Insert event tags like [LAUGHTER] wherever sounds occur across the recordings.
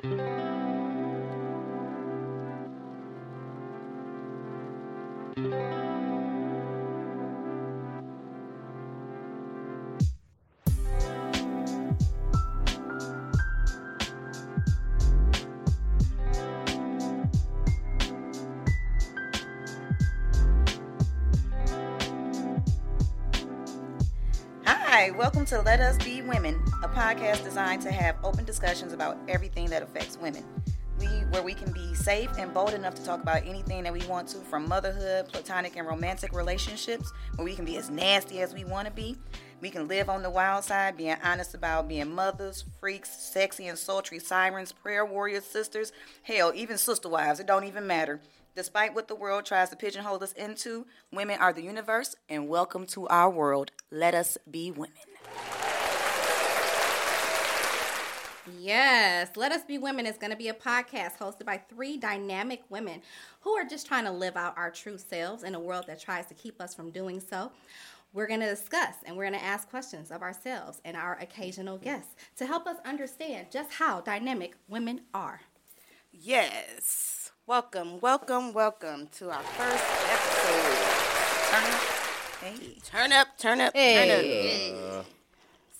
Hi, welcome to Let Us Be Women, a podcast designed to have open discussions about everything that affects women. We, where we can be safe and bold enough to talk about anything that we want to, from motherhood, platonic and romantic relationships, where we can be as nasty as we want to be. We can live on the wild side, being honest about being mothers, freaks, sexy and sultry sirens, prayer warriors, sisters, hell, even sister wives. It don't even matter. Despite what the world tries to pigeonhole us into, women are the universe, and welcome to our world. Let us be women. Yes, Let Us Be Women is going to be a podcast hosted by three dynamic women who are just trying to live out our true selves in a world that tries to keep us from doing so. We're going to discuss and we're going to ask questions of ourselves and our occasional guests to help us understand just how dynamic women are. Yes. Welcome, welcome, welcome to our first episode. Turn up. Hey. Turn up, turn up, Hey. turn up. Uh,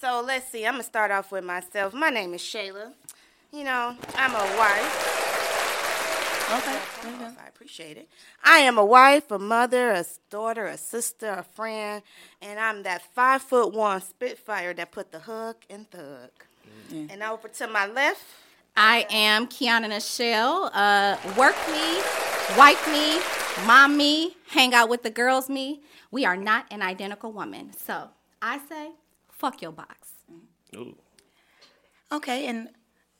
So let's see. I'm gonna start off with myself. My name is Shayla. You know, I'm a wife. Okay. I appreciate it. I am a wife, a mother, a daughter, a sister, a friend, and I'm that five foot one Spitfire that put the hook in thug. And over to my left, I am Kiana Nichelle. Uh, work me, wife me, mom me, hang out with the girls me. We are not an identical woman. So I say, fuck your box. Ooh. Okay, and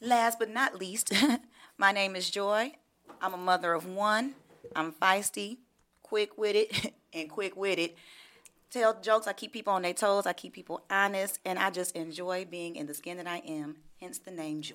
last but not least, [LAUGHS] my name is Joy. I'm a mother of one. I'm feisty, quick witted, [LAUGHS] and quick witted. Tell jokes. I keep people on their toes. I keep people honest, and I just enjoy being in the skin that I am. Hence the name Joy.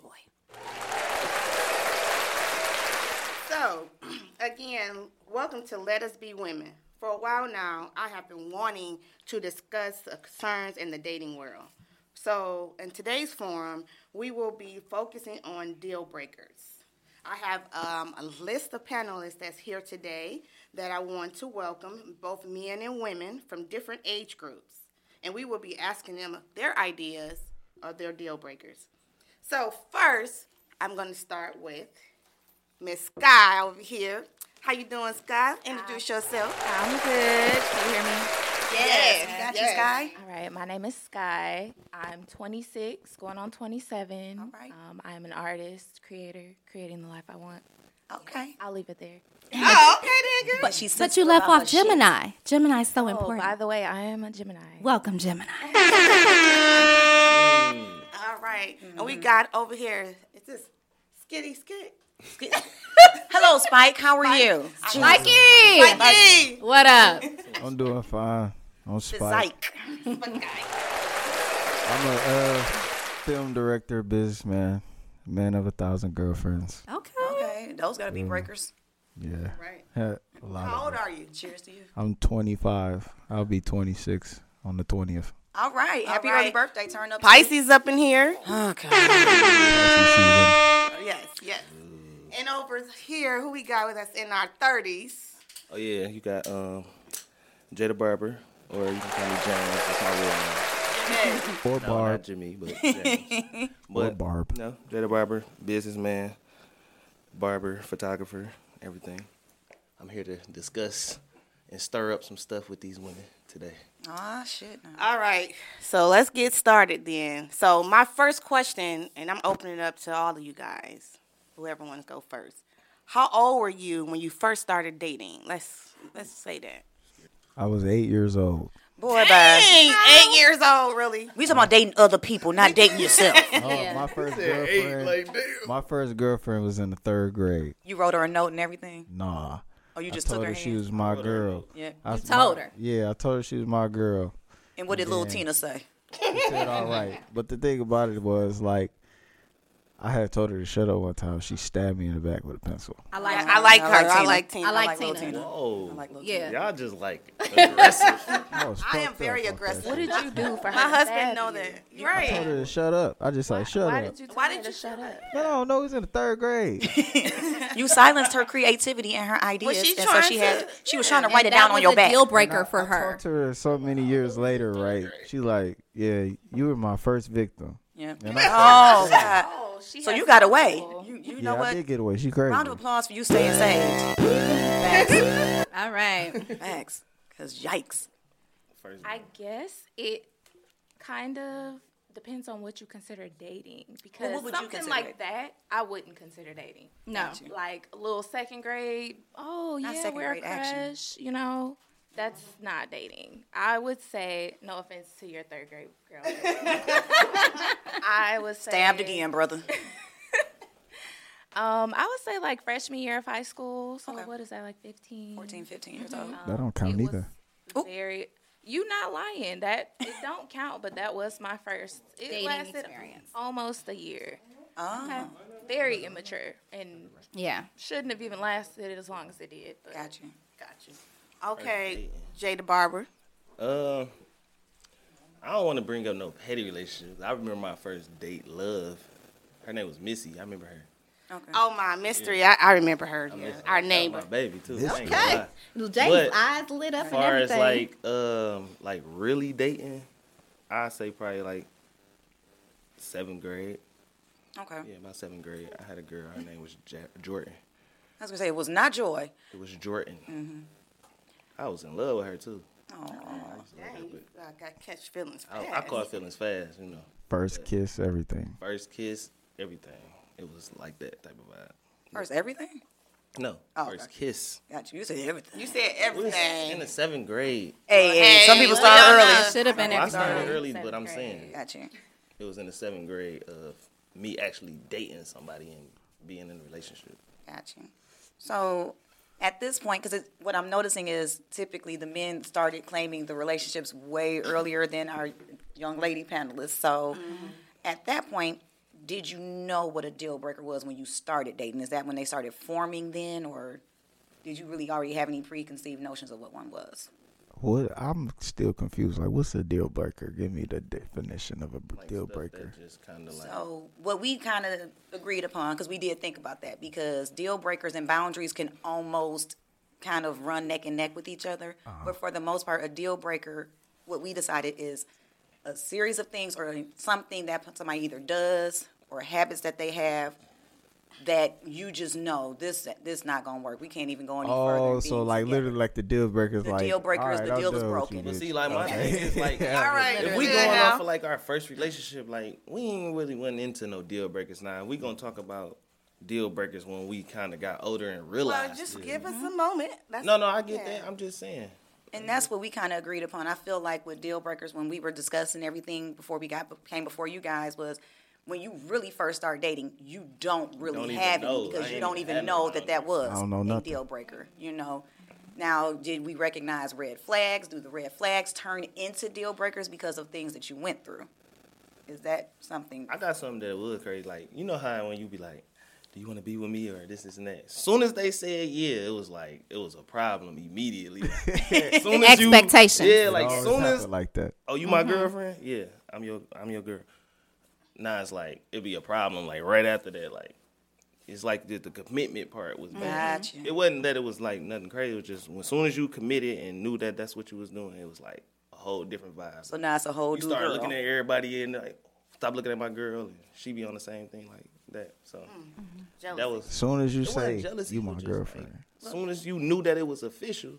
So, [CLEARS THROAT] again, welcome to Let Us Be Women. For a while now, I have been wanting to discuss the concerns in the dating world. So, in today's forum, we will be focusing on deal breakers. I have um, a list of panelists that's here today that I want to welcome, both men and women from different age groups. And we will be asking them their ideas of their deal breakers. So, first, I'm going to start with Miss Sky over here. How you doing, Sky? Introduce uh, yourself. I'm good. Can you hear me? Yes, we got you, yes. Sky. All right. My name is Sky. I'm 26, going on 27. All right. Um, I am an artist, creator, creating the life I want. Okay. I'll leave it there. Oh, okay, then, girl. But she's But you left off her shit. Gemini. Gemini's so Oh, important. by the way, I am a Gemini. Welcome, Gemini. [LAUGHS] Mm. All right. And we mm-hmm. got over here, it's this Skitty Skit? [LAUGHS] Hello, Spike. How are you? Mikey! Hey! What up? I'm doing fine. I'm The Spike. I'm a uh, film director, businessman, man of a thousand girlfriends. Okay. Okay, those gotta be breakers. Yeah. Right. Had [LAUGHS] a lot How old are you? Cheers to you. I'm 25. I'll be 26 on the 20th. All right. Happy right. early birthday. Turn up. Pisces up in here. Okay. Pisces. Yes, yes. And over here, who we got with us in our 30s? Oh yeah, you got um, Jada Barber, or you can call me James. That's my real name. Or No, Barb. not Jimmy, but [LAUGHS] James. Or Barb. no, Jada Barber, businessman, barber, photographer, everything. I'm here to discuss and stir up some stuff with these women today. Ah, shit. no. All right, so let's get started then. So my first question, and I'm opening it up to all of you guys, whoever wants to go first. How old were you when you first started dating? Let's let's say that. I was eight years old. Boy, bye. Dang, eight years old, really? We talking about dating other people, not [LAUGHS] dating yourself. [LAUGHS] Oh, my first girlfriend. my first girlfriend was in the third grade. you wrote her a note and everything. Nah. Oh, you I just told took her, her she was my girl. Yeah. I, You told my- her? Yeah, I told her she was my girl. And what did little Tina say? She said all right. But the thing about it was like I had told her to shut up one time. She stabbed me in the back with a pencil. I like. I like her. I Tina. like Tina. I like little Tina. Whoa. I like little Yeah. Y'all just like [LAUGHS] aggressive. I, I am very up off that aggressive. What did you do for her? My husband stab know you? that. I Right. told her to shut up. I just like shut Why up. did you Why did you shut up? No, no, he's in the third grade. [LAUGHS] You silenced her creativity and her ideas, she and so trying she to- had she was trying to write it down on your back. Deal breaker And I- for I her. talked to her so many years later, right? She like, yeah, you were my first victim. Yeah. And I Oh God. Oh, she So you got away. You, you yeah, know I what? did get away. She crazy. Round of applause for you staying saved. Facts. [LAUGHS] All right. Facts. Cause yikes. First, I guess it kind of depends on what you consider dating. Because what would something consider like that, I wouldn't consider dating. No. Like a little second grade, oh Not yeah, second we're a grade action. crush, you know. That's not dating. I would say, no offense to your third grade girl. [LAUGHS] I would say Stabbed again, brother. [LAUGHS] Um, I would say like freshman year of high school. So Okay. what is that like 15? 14, 15 years old. That don't count it either. Oop. Very. You not lying. That it don't count, but that was my first it Dating lasted experience. almost a year. Oh, Very immature and Yeah. shouldn't have even lasted as long as it did. But got you. Got you. Okay, Jada Barber. Uh, I don't want to bring up no petty relationships. I remember my first date, love. Her name was Missy. I remember her. Okay. Oh my mystery. I, I remember her. I Yeah. miss. Our That neighbor. my baby too. Okay, I ain't gonna lie. Well, Jay's But eyes lit up As and far as like um like really dating, I say probably like seventh grade. Okay. Yeah, my seventh grade. I had a girl. Her name was ja- Jordan. I was gonna say it was not joy. It was Jordan. Mm-hmm. I was in love with her too. Oh, I used to love her, Dang, but I got catch feelings. I, I caught feelings fast. You know, First kiss, everything. first kiss, everything. It was like that type of vibe. first everything. No, Oh, first okay. kiss. Got you. You said everything. You said It was in the seventh grade. Hey, hey, Hey, some people start no. early. Should have been Well, I every started grade. early, but I'm grade. saying Got you. it was in the seventh grade of me actually dating somebody and being in a relationship. Got you. So at this point, because what I'm noticing is typically the men started claiming the relationships way earlier than our young lady panelists. So mm-hmm. at that point, did you know what a deal breaker was when you started dating? Is that when they started forming then, or did you really already have any preconceived notions of what one was? What? I'm still confused. Like, what's a deal breaker? Give me the definition of a Like deal breaker. Just like So what we kind of agreed upon, because we did think about that, because deal breakers and boundaries can almost kind of run neck and neck with each other. Uh-huh. But for the most part, a deal breaker, what we decided is a series of things or something that somebody either does or habits that they have that you just know this this not gonna work. We can't even go any further. Oh, so like together. literally like the deal breakers. The like deal breaker is all the I'm deal is broken. you, But bitch. see, like my Okay. thing is like, [LAUGHS] All right. if we going off of like our first relationship, like we ain't really went into no deal breakers. Now we gonna talk about deal breakers when we kind of got older and realized. Well, just yeah. give us a mm-hmm. moment. That's, No, no, I get yeah. that. I'm just saying. And that's what we kind of agreed upon. I feel like with deal breakers, when we were discussing everything before we got came before you guys, was when you really first start dating, you don't really Don't have it because you don't even even know that that was I don't know a deal breaker. You know. Now, did we recognize red flags? Do the red flags turn into deal breakers because of things that you went through? Is that something? I got something that was crazy. Like you know how when you be like, "Do you want to be with me?" or this, this, and that. As soon as they said yeah, it was like it was a problem immediately. Like, as [LAUGHS] soon as you- Expectations. yeah, like soon as like that. oh you my mm-hmm. girlfriend, yeah, I'm your I'm your girl. Now it's like it'd be a problem. Like right after that, like it's like the, the commitment part was bad. Gotcha. It wasn't that it was like nothing crazy. It was just as soon as you committed and knew that that's what you was doing, it was like a whole different vibe. So now it's a whole you new start girl. looking at everybody and like stop looking at my girl and she be on the same thing like that. So Jealousy. that was As soon as you it say you it my was just, like, girlfriend, as soon as you knew that it was official,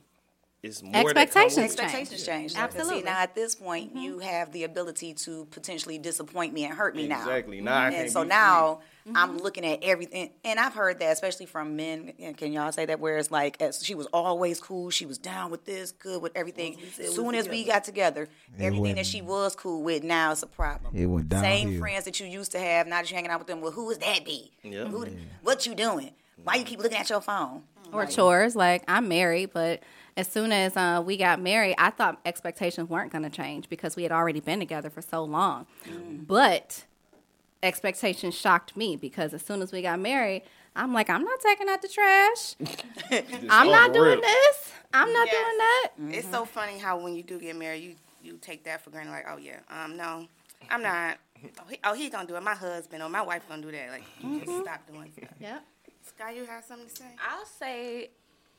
it's more that come with Expectations it. Expectations change. Like, Absolutely. See, now at this point, mm-hmm. you have the ability to potentially disappoint me and hurt me now. Exactly. Now I And can't so be now mm-hmm. I'm looking at everything, and I've heard that, especially from men. Can y'all say that? Where it's like, as she was always cool, she was down with this, good with everything. As soon as we got together, everything went- that she was cool with now is a problem. It went down Same downhill. friends that you used to have, now that you're hanging out with them. Well, who is that be? Yeah. Who, What you doing? Why you mm. keep looking at your phone? or chores. Like I'm married, but as soon as uh, we got married, I thought expectations weren't going to change because we had already been together for so long. But expectations shocked me because as soon as we got married, I'm like, I'm not taking out the trash. [LAUGHS] [LAUGHS] I'm not the doing rip. this. I'm not Yes. doing that. It's so funny how when you do get married, you you take that for granted. Like, oh yeah, um, no, I'm not. Oh, he, oh, he gonna do it. My husband or my wife gonna do that. Like, you just stop doing stuff. Yep. Sky, you have something to say? I'll say,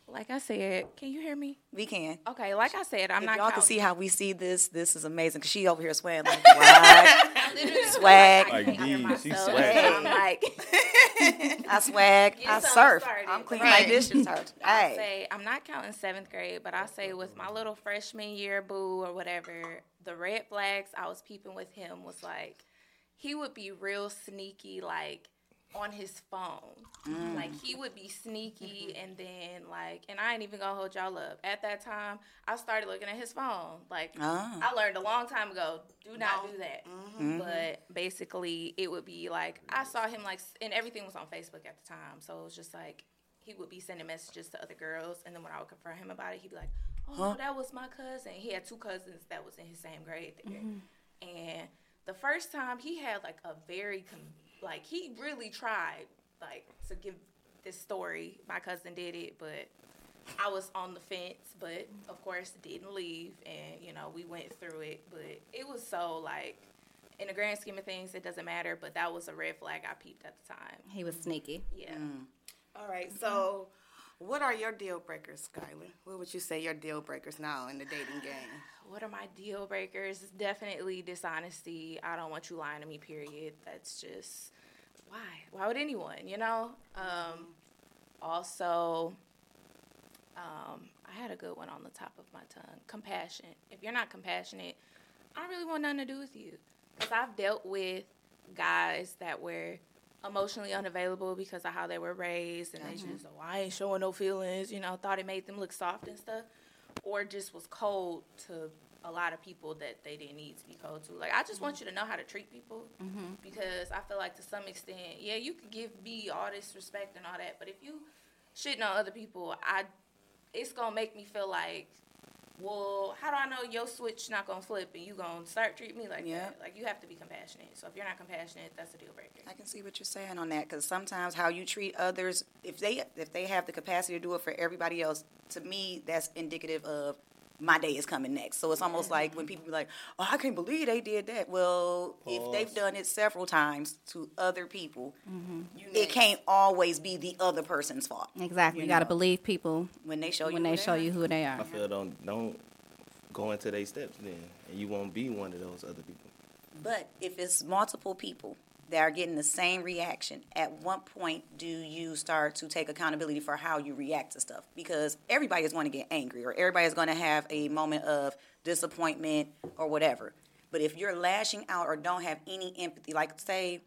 like I said, can you hear me? We can. Okay, like I said, I'm if not. y'all can see how we see this, this is amazing. Cause she over here swag like [LAUGHS] swag. swag. I Like, D, she swag. I'm like, [LAUGHS] I swag. Get [LAUGHS] I surf. started. I'm cleaning Right. my dishes. Hey. I say I'm not counting seventh grade, but I say with my little freshman year boo or whatever, the red flags I was peeping with him was like he would be real sneaky, like on his phone. Mm. Like he would be sneaky mm-hmm. and then like and I ain't even gonna hold y'all up. At that time I started looking at his phone. Like Ah. I learned a long time ago, do not do that. Mm-hmm. But basically it would be like I saw him like and everything was on Facebook at the time. So it was just like he would be sending messages to other girls and then when I would confront him about it, he'd be like, Oh, that was my cousin. He had two cousins that was in his same grade there. Mm-hmm. And the first time he had like a very like he really tried like to give this story. My cousin did it, but I was on the fence, but of course didn't leave and you know, we went through it, but it was so like in the grand scheme of things it doesn't matter, but that was a red flag I peeped at the time. He was sneaky. Yeah. Mm. All right. So, what are your deal breakers, Skylar? What would you say your deal breakers now in the dating game? [SIGHS] What are my deal breakers? Definitely dishonesty. I don't want you lying to me, period. That's just why? Why would anyone, you know? Um, also, um, I had a good one on the top of my tongue. Compassion. If you're not compassionate, I don't really want nothing to do with you. Because I've dealt with guys that were emotionally unavailable because of how they were raised and they just, mm-hmm. oh, I ain't showing no feelings, you know, thought it made them look soft and stuff. Or just was cold to a lot of people that they didn't need to be cold to. Like, I just want mm-hmm. you to know how to treat people mm-hmm. because I feel like to some extent, yeah, you could give me all this respect and all that, but if you shitting on other people, I it's gonna make me feel like, well, how do I know your switch not gonna flip and you gonna start treating me like Yeah. that? Like you have to be compassionate. So if you're not compassionate, that's a deal breaker. I can see what you're saying on that because sometimes how you treat others, if they if they have the capacity to do it for everybody else, to me that's indicative of my day is coming next. So it's almost like when people be like, "Oh, I can't believe they did that." Well, if they've done it several times to other people, mm-hmm. it can't always be the other person's fault. Exactly. You, got to know. believe people when they show you when who they show are. you who they are. I feel don't don't go into their steps then, and you won't be one of those other people. But if it's multiple people that are getting the same reaction, at what point do you start to take accountability for how you react to stuff? Because everybody is going to get angry or everybody is going to have a moment of disappointment or whatever. But if you're lashing out or don't have any empathy, like say,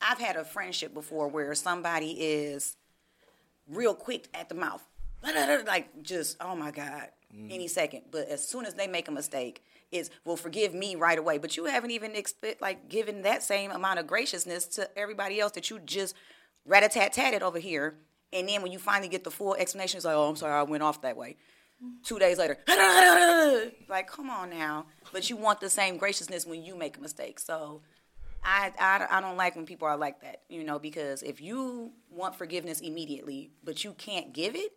I've had a friendship before where somebody is real quick at the mouth. Like just, oh my God, mm-hmm. any second. But as soon as they make a mistake, it's well, forgive me right away. But you haven't even expect like given that same amount of graciousness to everybody else that you just rat a tat tatted over here. And then when you finally get the full explanation, it's like, oh, I'm sorry, I went off that way. Two days later, [LAUGHS] like, come on now. But you want the same graciousness when you make a mistake. So I, I, I don't like when people are like that, you know, because if you want forgiveness immediately, but you can't give it,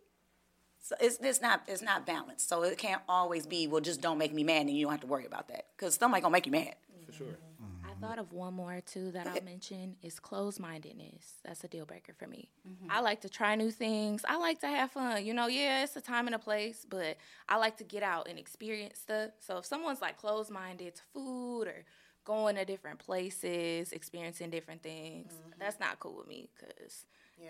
so it's, it's not it's not balanced. So it can't always be well, just don't make me mad, and you don't have to worry about that because somebody gonna make you mad. For sure. I thought of one more too that I'll [LAUGHS] mention is closed mindedness. That's a deal breaker for me. Mm-hmm. I like to try new things. I like to have fun. You know, yeah, it's a time and a place, but I like to get out and experience stuff. So if someone's like closed minded to food or going to different places, experiencing different things, mm-hmm. that's not cool with me because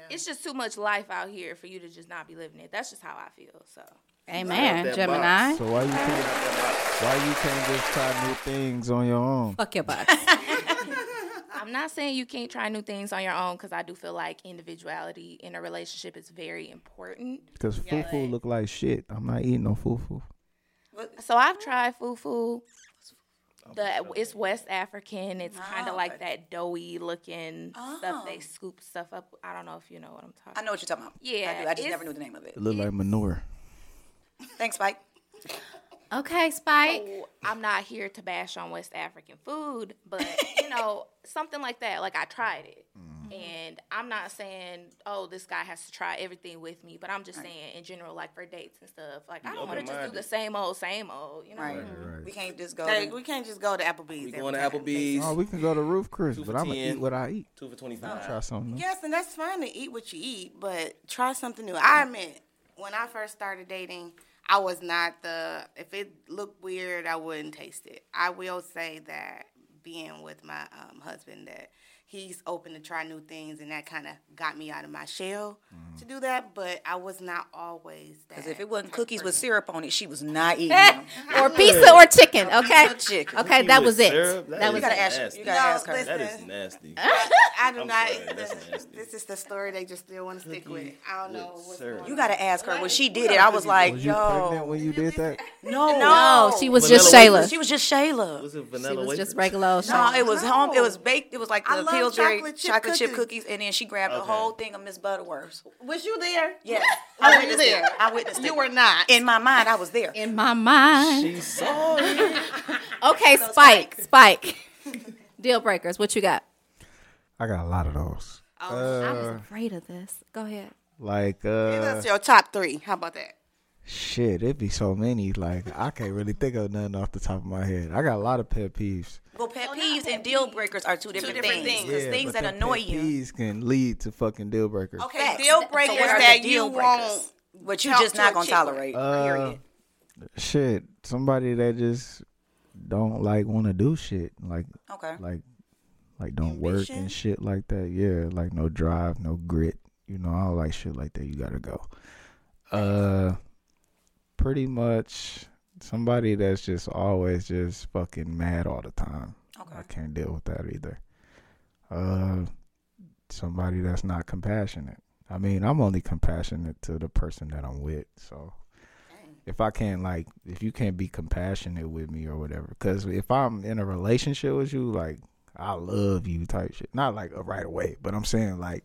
it's just too much life out here for you to just not be living it. That's just how I feel. So Amen, that Gemini. So why you can't why you can't just try new things on your own? Fuck your butt. [LAUGHS] I'm not saying you can't try new things on your own because I do feel like individuality in a relationship is very important. Because fufu look like shit. I'm not eating no fufu. So I've tried fufu. The uh, it's West African. It's kind of Oh, ah, like that doughy looking stuff. They Oh. scoop stuff up. I don't know if you know what I'm talking. I know what you're talking about. Yeah, I do. I just never knew the name of it. It look like manure. Thanks, Spike. Okay, Spike. So I'm not here to bash on West African food, but [LAUGHS] you know, something like that. Like I tried it. Mm. And I'm not saying, oh, this guy has to try everything with me, but I'm just saying in general, like for dates and stuff, like I don't want to just do the same old, same old, you know. Right. Right. We can't just go. Hey, to- we can't just go to Applebee's. We going to. Applebee's. Oh, we can go to Ruth's Chris, but for I'm gonna eat what I eat. Two for twenty five. I'll try something. new. Yes, and that's fine to eat what you eat, but try something new. I admit, when I first started dating, I was not the. If it looked weird, I wouldn't taste it. I will say that being with my um, husband, that he's open to try new things, and that kind of got me out of my shell mm-hmm. to do that. But I was not always that. Because if it wasn't cookies with syrup on it, she was not eating [LAUGHS] them. or pizza or chicken. Okay. Chicken. Okay, that was it. Syrup? That That was You gotta it. ask. You gotta No, ask her. listen. That is nasty. [LAUGHS] I do I'm not. sorry, [LAUGHS] that's nasty. This is the story they just still want to stick with. I don't know what's syrup. going You gotta ask her. When she did it, I was like, Was you pregnant yo, when you did that? no, No, she was Vanilla just? Shayla. She was just Shayla. Was it She was just regular old No, it was home. It was baked. It was like the love Pillsbury chocolate chocolate, chip chip cookies. cookies, and then she grabbed the Okay. whole thing of Miss Butterworths. Was you there? Yes, [LAUGHS] I you witnessed there? it. I witnessed it. You were not. In my mind, I was there. In my mind. She saw it. [LAUGHS] Okay, Spike. Spike. Deal breakers. What you got? I got a lot of those. I was Uh, afraid of this. Go ahead. like Give uh, us your top three. How about that? Shit, it'd be so many. Like I can't really think of nothing off the top of my head. I got a lot of pet peeves. Well, pet peeves and deal breakers are two different, different things. things. Because things but that annoy pet you, Peeves can lead to fucking deal breakers. Okay, Facts. deal breakers what are the that deal you breakers? won't. but you just not gonna chick tolerate. Uh, period. Shit, somebody that just don't like want to do shit. Like Okay. like like don't work and shit like that. Yeah, like no drive, no grit. You know, I don't like shit like that. You gotta go. Uh, pretty much somebody that's just always just fucking mad all the time. Okay. I can't deal with that either. Uh, somebody that's not compassionate. I mean, I'm only compassionate to the person that I'm with. So if I can't like, if you can't be compassionate with me or whatever, because if I'm in a relationship with you, like I love you type shit. Not like uh, right away, but I'm saying like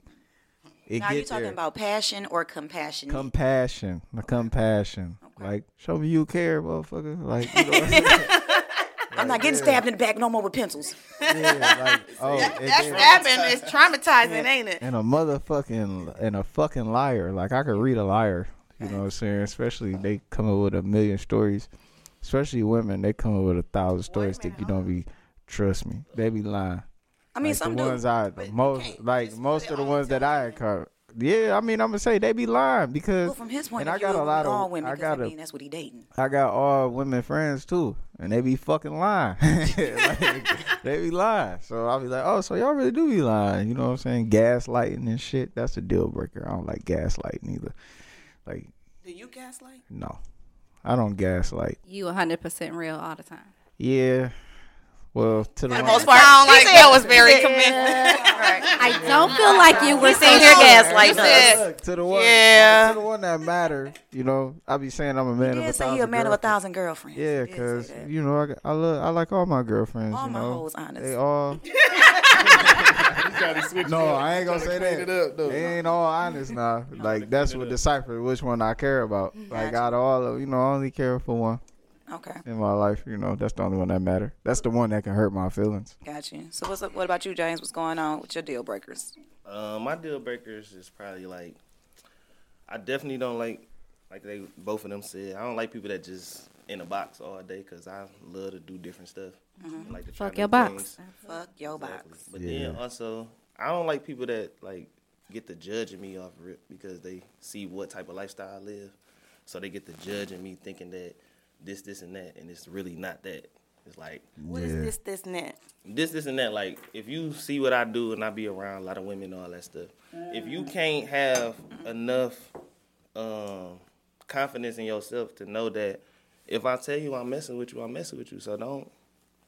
it Now, are you get talking there. about passion or compassion? compassion, the compassion. Like show me you care, motherfucker. Like you [LAUGHS] know I'm saying? Not getting stabbed in the back no more with pencils. yeah, like [LAUGHS] oh, and That stabbing is traumatizing, ain't it? and a motherfucking and a fucking liar. Like I could read a liar. You know what I'm saying? Especially they come up with a million stories. Especially women, they come up with a thousand stories that you don't be. Trust me, they be lying. I mean, like some the do. ones I But you most like most of the ones that I caught. Yeah, I mean I'm gonna say they be lying because Well, from his point and of I got a lot of all women, I 'cause, got I a mean, that's what he dating. I got all women friends too, and they be fucking lying. [LAUGHS] like, they be lying. So I'll be like, oh, so y'all really do be lying. You know what I'm saying? Gaslighting and shit. That's a deal breaker. I don't like gaslighting either. Like, Do you gaslight? no, I don't gaslight. You 100% real all the time. Yeah. Well, to the For the one- most part, sound like that was very convincing. [LAUGHS] I don't feel like you were sitting here gaslighting You us. said- Look, to the one, Yeah. to the one that matter. You know, I be saying I'm a man He of a say thousand he a man of a thousand girlfriends. Yeah, He did say cause that. you know I, got- I love I like all my girlfriends. All you my know, hoes honest. they all. [LAUGHS] no, I ain't gonna say that. Up, They ain't all honest now. Like that's what decipher which one I care about. Like out of all of you know, I only care for one Okay, in my life. You know, that's the only one that matter. That's the one that can hurt my feelings. got you. So what's up, what about you, James? What's going on with your deal breakers? Uh, my deal breakers is probably like I definitely don't like like they both of them said. I don't like people that just in a box all day because I love to do different stuff. I like to try Fuck new your box. things. Fuck your Exactly. box. But Yeah. then also, I don't like people that like get to judging me off rip because they see what type of lifestyle I live, so they get to judging me thinking that this, this, and that, and it's really not that. It's like What is this, this, and that? this, this, and that. Like if you see what I do and I be around a lot of women and all that stuff, if you can't have enough um, confidence in yourself to know that if I tell you I'm messing with you, I'm messing with you. So don't.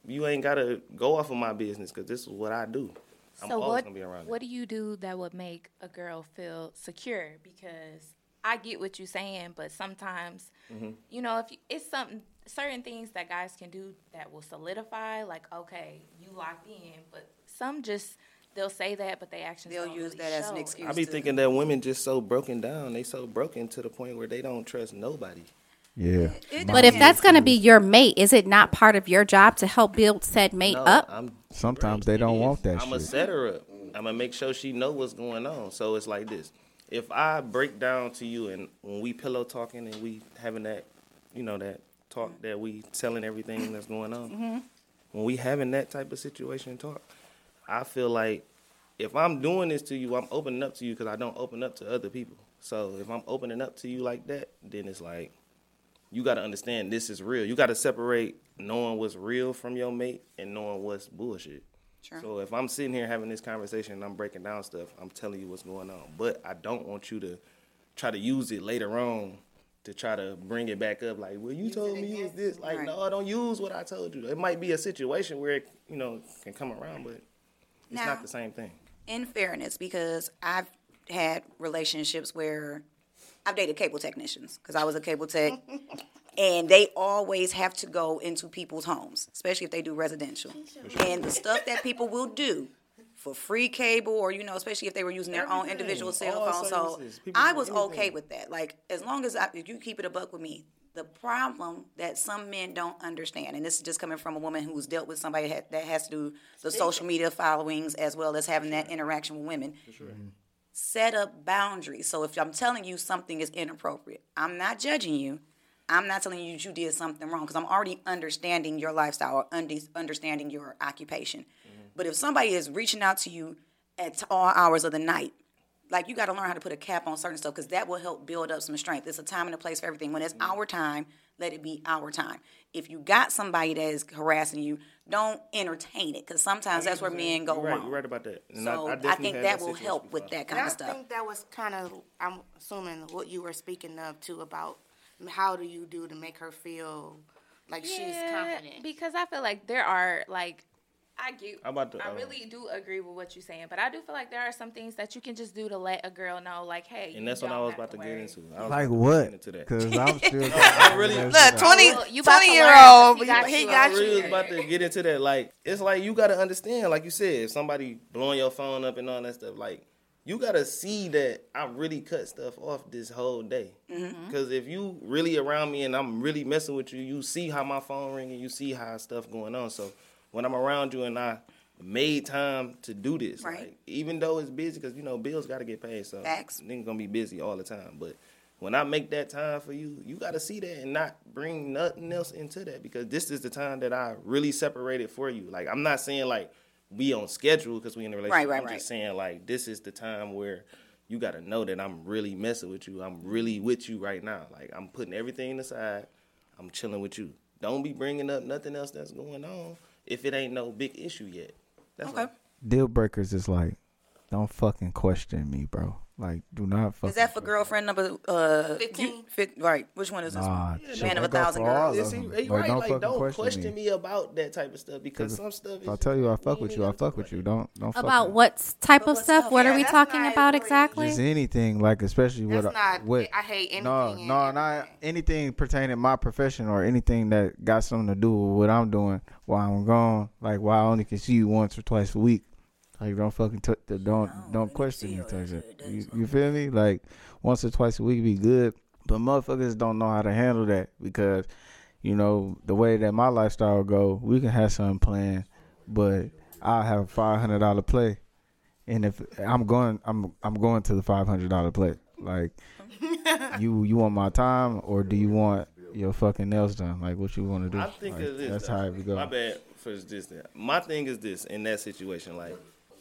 You ain't gotta go off of my business because this is what I do. I'm so always what gonna be around. what do you do that would make a girl feel secure? Because I get what you're saying, but sometimes, Mm-hmm. you know, if you, it's something certain things that guys can do that will solidify, like okay, you locked in. But some just they'll say that, but they actually They'll don't use really that as an excuse. I be to- thinking that women just so broken down. They so broken to the point where they don't trust nobody. Yeah. It But if that's going to be your mate, is it not part of your job to help build said mate No, up? I'm Sometimes they don't want that I'm gonna set her up. I'm gonna make sure she know what's going on. So it's like this: if I break down to you and when we pillow talking and we having that, you know, that talk that we telling everything that's going on, Mm-hmm. when we having that type of situation talk, I feel like if I'm doing this to you, I'm opening up to you because I don't open up to other people. So if I'm opening up to you like that, then it's like you got to understand this is real. You got to separate knowing what's real from your mate and knowing what's bullshit. Sure. So if I'm sitting here having this conversation and I'm breaking down stuff, I'm telling you what's going on. But I don't want you to try to use it later on to try to bring it back up. Like, well, you told me you was this. Like, Right. no, don't use what I told you. It might be a situation where it, you know, can come around, but it's Now- not the same thing. in fairness, because I've had relationships where I've dated cable technicians because I was a cable tech, [LAUGHS] and they always have to go into people's homes, especially if they do residential. And the stuff that people will do for free cable, or you know, especially if they were using their own individual cell phone. So I do was okay with that. Like as long as I, if you keep it a buck with me. The problem that some men don't understand, and this is just coming from a woman who's dealt with somebody that, that has to do the social media followings as well as having that interaction with women mm-hmm. set up boundaries. So if I'm telling you something is inappropriate, I'm not judging you. I'm not telling you you did something wrong because I'm already understanding your lifestyle or undi- understanding your occupation. Mm-hmm. But if somebody is reaching out to you at all hours of the night, like you got to learn how to put a cap on certain stuff because that will help build up some strength. It's a time and a place for everything. When it's mm-hmm. our time, let it be our time. If you got somebody that is harassing you, don't entertain it because sometimes that's where men go You're right. wrong. You're right about that. And So I, definitely think had that will situation help with before. that And kind I of stuff. I think that was kind of, I'm assuming, what you were speaking of too about how do you do to make her feel like she's confident. Because I feel like there are like I get How about the, I uh, really do agree with what you're saying, but I do feel like there are some things that you can just do to let a girl know, like, hey, And that's you what I was about to get into. I was Like what? into that. [LAUGHS] Because I'm still. I really- Look, Look, 20, Well, you 20 year learn, old, he got he you. got I really was about to get into that. Like, it's like you gotta understand, like you said, if somebody blowing your phone up and all that stuff, like you gotta see that I really cut stuff off this whole day. Mm-hmm. Because if you really around me and I'm really messing with you, you see how my phone ringing, you see how stuff going on. So when I'm around you and I made time to do this, Right. like even though it's busy, because you know bills gotta get paid, so Facts. gonna be busy all the time, but. When I make that time for you, you got to see that and not bring nothing else into that because this is the time that I really separated for you. Like I'm not saying like we on schedule because we in a relationship. right, I'm right. just saying like this is the time where you got to know that I'm really messing with you. I'm really with you right now. Like I'm putting everything aside. I'm chilling with you. Don't be bringing up nothing else that's going on if it ain't no big issue yet. That's Okay. all. Deal breakers is like, don't fucking question me, bro. Like, do not fuck. Is that for girlfriend number uh, 15? right. Which one is this Nah, one? Man of a thousand girls. Is he, he right? don't like don't question question, me. me. about that type of stuff because If- some stuff. If I is tell you I fuck with you, I fuck with you. Don't don't fuck About with what type But of stuff? stuff? What Yeah, are we talking about really- exactly? Just anything, like especially That's with not. with I hate anything. no, and no, not anything pertaining to my profession or anything that got something to do with what I'm doing while I'm gone. Like why I only can see you once or twice a week. Like don't fucking t- don't don't question me. Type shit. You, you feel me? Like once or twice a week be good, but motherfuckers don't know how to handle that because you know the way that my lifestyle go, we can have something planned, but I have a five hundred dollar play, and if I'm going, I'm I'm going to the five hundred dollar play. Like [LAUGHS] you you want my time or do you want your fucking nails done? Like what you want to do? I think Like, it's this. that's though. how it be going. My bad for this. that. My thing is this in that situation. Like,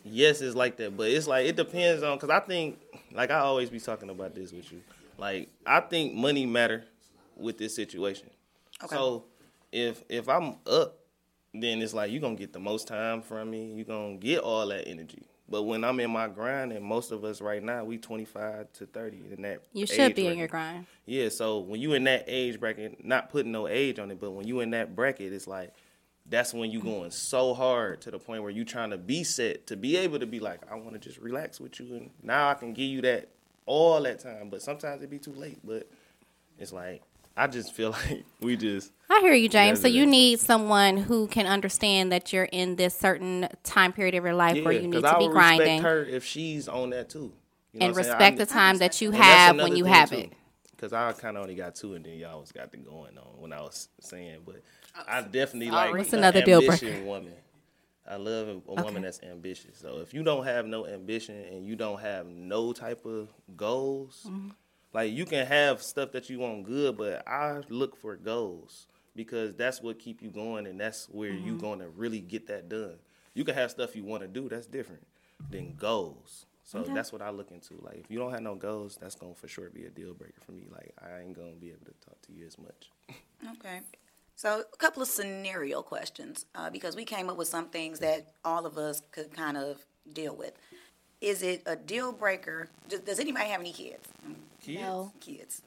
yes, it's like that, but it's like it depends on because I think, like I always be talking about this with you. Like, I think money matter with this situation. Okay. So if if I'm up, then it's like you're gonna get the most time from me. You're gonna get all that energy. But when I'm in my grind, and most of us right now, we 25 to 30 in that. You should be in your grind. Yeah, so when you in that age bracket, not putting no age on it, but when you in that bracket, it's like that's when you're going so hard to the point where you trying to be set to be able to be like, I want to just relax with you, and now I can give you that all that time. But sometimes it be too late. But it's like I just feel [LAUGHS] like we just I hear you, James. So you need someone who can understand that you're in this certain time period of your life where you need to I be grinding respect her if she's on that too. You know and what I'm saying? respect the time that you have when you have too. it. because I kind of only got two, and then y'all was got the going on when I was saying. But I definitely like What's another deal breaker? woman. I love a a woman that's ambitious. So if you don't have no ambition and you don't have no type of goals, Mm-hmm. like you can have stuff that you want good, but I look for goals because that's what keep you going, and that's where you Mm-hmm. going to really get that done. You can have stuff you want to do, that's different than goals. So that's what I look into. Like if you don't have no goals, that's gonna for sure be a deal breaker for me. Like I ain't gonna be able to talk to you as much. Okay. So a couple of scenario questions uh, because we came up with some things that all of us could kind of deal with. Is it a deal breaker? Does, does anybody have any kids? Kids, No. Kids.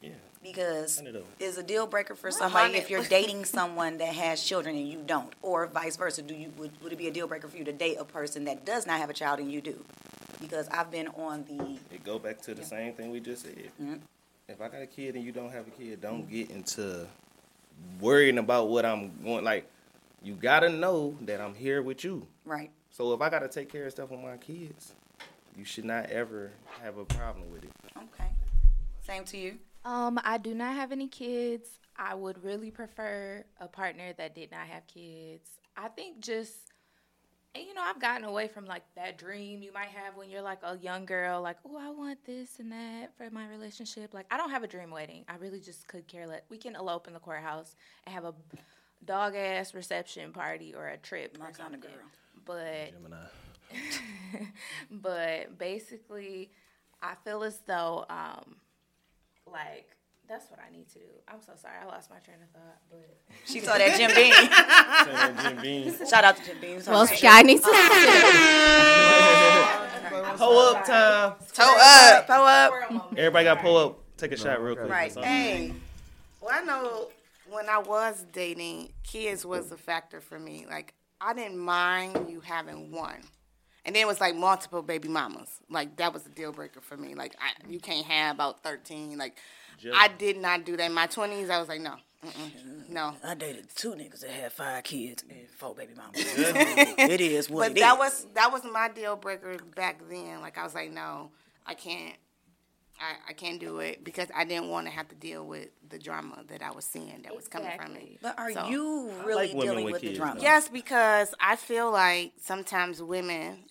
yeah. Because Hundred is a deal breaker for somebody if you're [LAUGHS] dating someone that has children and you don't, or vice versa? Do you would, would it be a deal breaker for you to date a person that does not have a child and you do? Because I've been on the It go back to the same thing we just said. If I got a kid and you don't have a kid, don't get into worrying about what I'm going. Like, you gotta know that I'm here with you. right. So if I gotta take care of stuff with my kids, you should not ever have a problem with it. Okay. Same to you. Um, I do not have any kids. I would really prefer a partner that did not have kids. I think just and you know, I've gotten away from like that dream you might have when you're like a young girl, like, oh, I want this and that for my relationship. Like, I don't have a dream wedding. I really just could care less. We can elope in the courthouse and have a dog ass reception party or a trip. My or kind of girl. But Gemini. [LAUGHS] but basically, I feel as though, um, like, that's what I need to do. I'm so sorry, I lost my train of thought, but [LAUGHS] She saw that Jim Beam. [LAUGHS] Jim Beam. Shout out to Jim Beam. Well, I need to. [LAUGHS] Pull up time. Toe up, toe up. Everybody got pull up. Take a shot real quick. Right. Hey, well, I know when I was dating, kids was a factor for me. Like, I didn't mind you having one. And then it was like multiple baby mamas. Like, that was a deal breaker for me. Like, I, you can't have about 13. Like, I did not do that. In my 20s, I was like, no. Mm-mm, no. I dated two niggas that had five kids and four baby mamas. it is what But it that is. was that was my deal breaker back then. Like I was like, no, I can't, I, I can't do it because I didn't want to have to deal with the drama that I was seeing that was coming from me. But are So- you really like dealing with with the drama? though. Yes, because I feel like sometimes women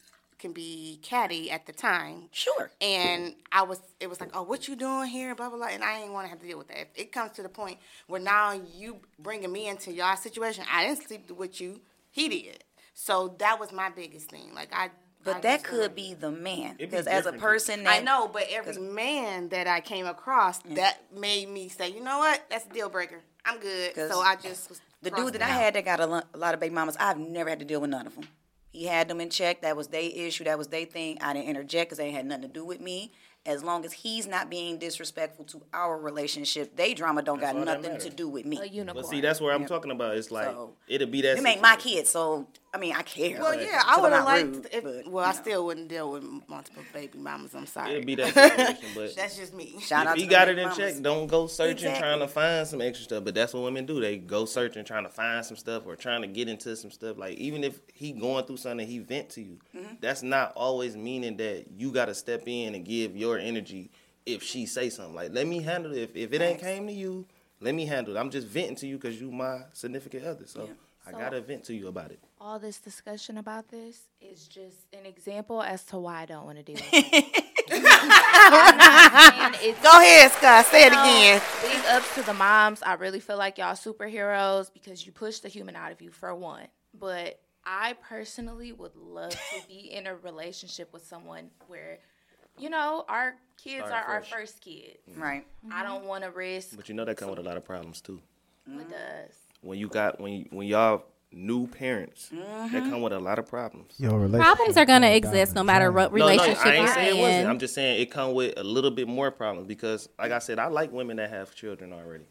can be catty at the time. Sure. And I was, it was like, oh, what you doing here, blah blah blah, and I ain't want to have to deal with that. If it comes to the point where now you bringing me into y'all situation, I didn't sleep with you, he did. So that was my biggest thing. Like I, I But that could be the man. Because as a person that I know, but every man that I came across, that made me say, you know what, that's a deal breaker. I'm good. So I just was the dude that it I had that got a lot of baby mamas, I've never had to deal with none of them. He had them in check. That was their issue. That was their thing. I didn't interject because they had nothing to do with me. As long as he's not being disrespectful to our relationship, they drama don't That's got nothing to do with me. a unicorn. But see, that's where I'm talking about. It's like So, it'll be that. Them ain't my situation. kids, so I mean I care. Well, but- yeah, I'm would have not liked. rude, if, but, well, I know. still wouldn't deal with multiple baby mamas. I'm sorry. It'd be that [LAUGHS] situation, but That's just me. Shout out if to he the got it in mamas. check, don't go searching Exactly. trying to find some extra stuff. But that's what women do. They go searching trying to find some stuff or trying to get into some stuff. Like even if he going through something, he vent to you. Mm-hmm. That's not always meaning that you got to step in and give your energy. If she say something like, "Let me handle it," if, if it ain't came to you, let me handle it. I'm just venting to you because you my significant other. So I So- gotta vent to you about it. All this discussion about this is just an example as to why I don't want to do it. I'm not saying it's [LAUGHS] Go ahead, Scott. Say it again. Big ups to the moms. I really feel like y'all superheroes because you push the human out of you for one. But I personally would love to be [LAUGHS] in a relationship with someone where, you know, our kids Start are our first kids. Mm. right. I don't mm-hmm. want to risk But you know that comes with a lot of problems too. what does. When you got when when y'all new parents, Mm-hmm. that come with a lot of problems. Your relationship Problems are gonna going exist no matter drain. what No, no, relationship I ain't you're saying it wasn't. in. I'm just saying it come with a little bit more problems because, like I said, I like women that have children already,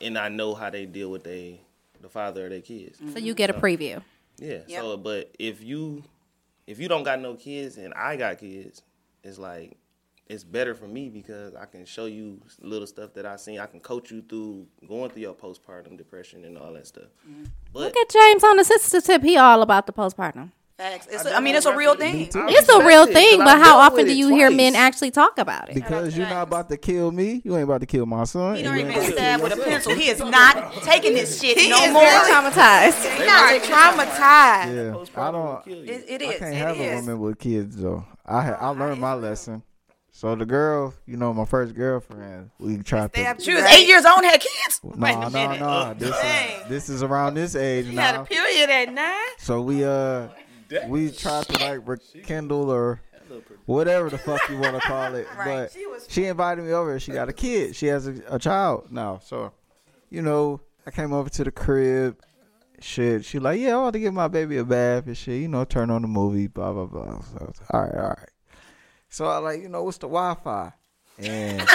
and I know how they deal with they the father of their kids. so you get a preview. Yeah. Yep. So, but if you if you don't got no kids and I got kids, it's like it's better for me because I can show you little stuff that I seen. I can coach you through going through your postpartum depression and all that stuff. Mm-hmm. But Look at James on the sister tip. He all about the postpartum. Facts. It's a, I mean, it's a real thing. It's a real That's it, thing, 'cause but how often do it you hear men actually talk about it? Because you're not about to kill me. You ain't about to kill my son. He and don't even ain't stab with a pencil. He is not taking this shit He no is more. very Traumatized. You are traumatized. Yeah, I don't. Kill you. It, it I can't It have a woman with kids though. I ha- I learned my lesson. So the girl, you know, my first girlfriend, we tried to. Stabbed She was right? eight years old and had kids. No, no, no. This is this is around this age You had a period at nine. So we uh we tried to like rekindle or whatever the fuck you want to call it. [LAUGHS] But She was- she invited me over. She got a kid. She has a, a child now. So, you know, I came over to the crib. Shit, she like, yeah, I want to give my baby a bath and shit. You know, turn on the movie, blah blah blah. So, all right, all right. So I like, you know, what's the Wi-Fi? And [LAUGHS] the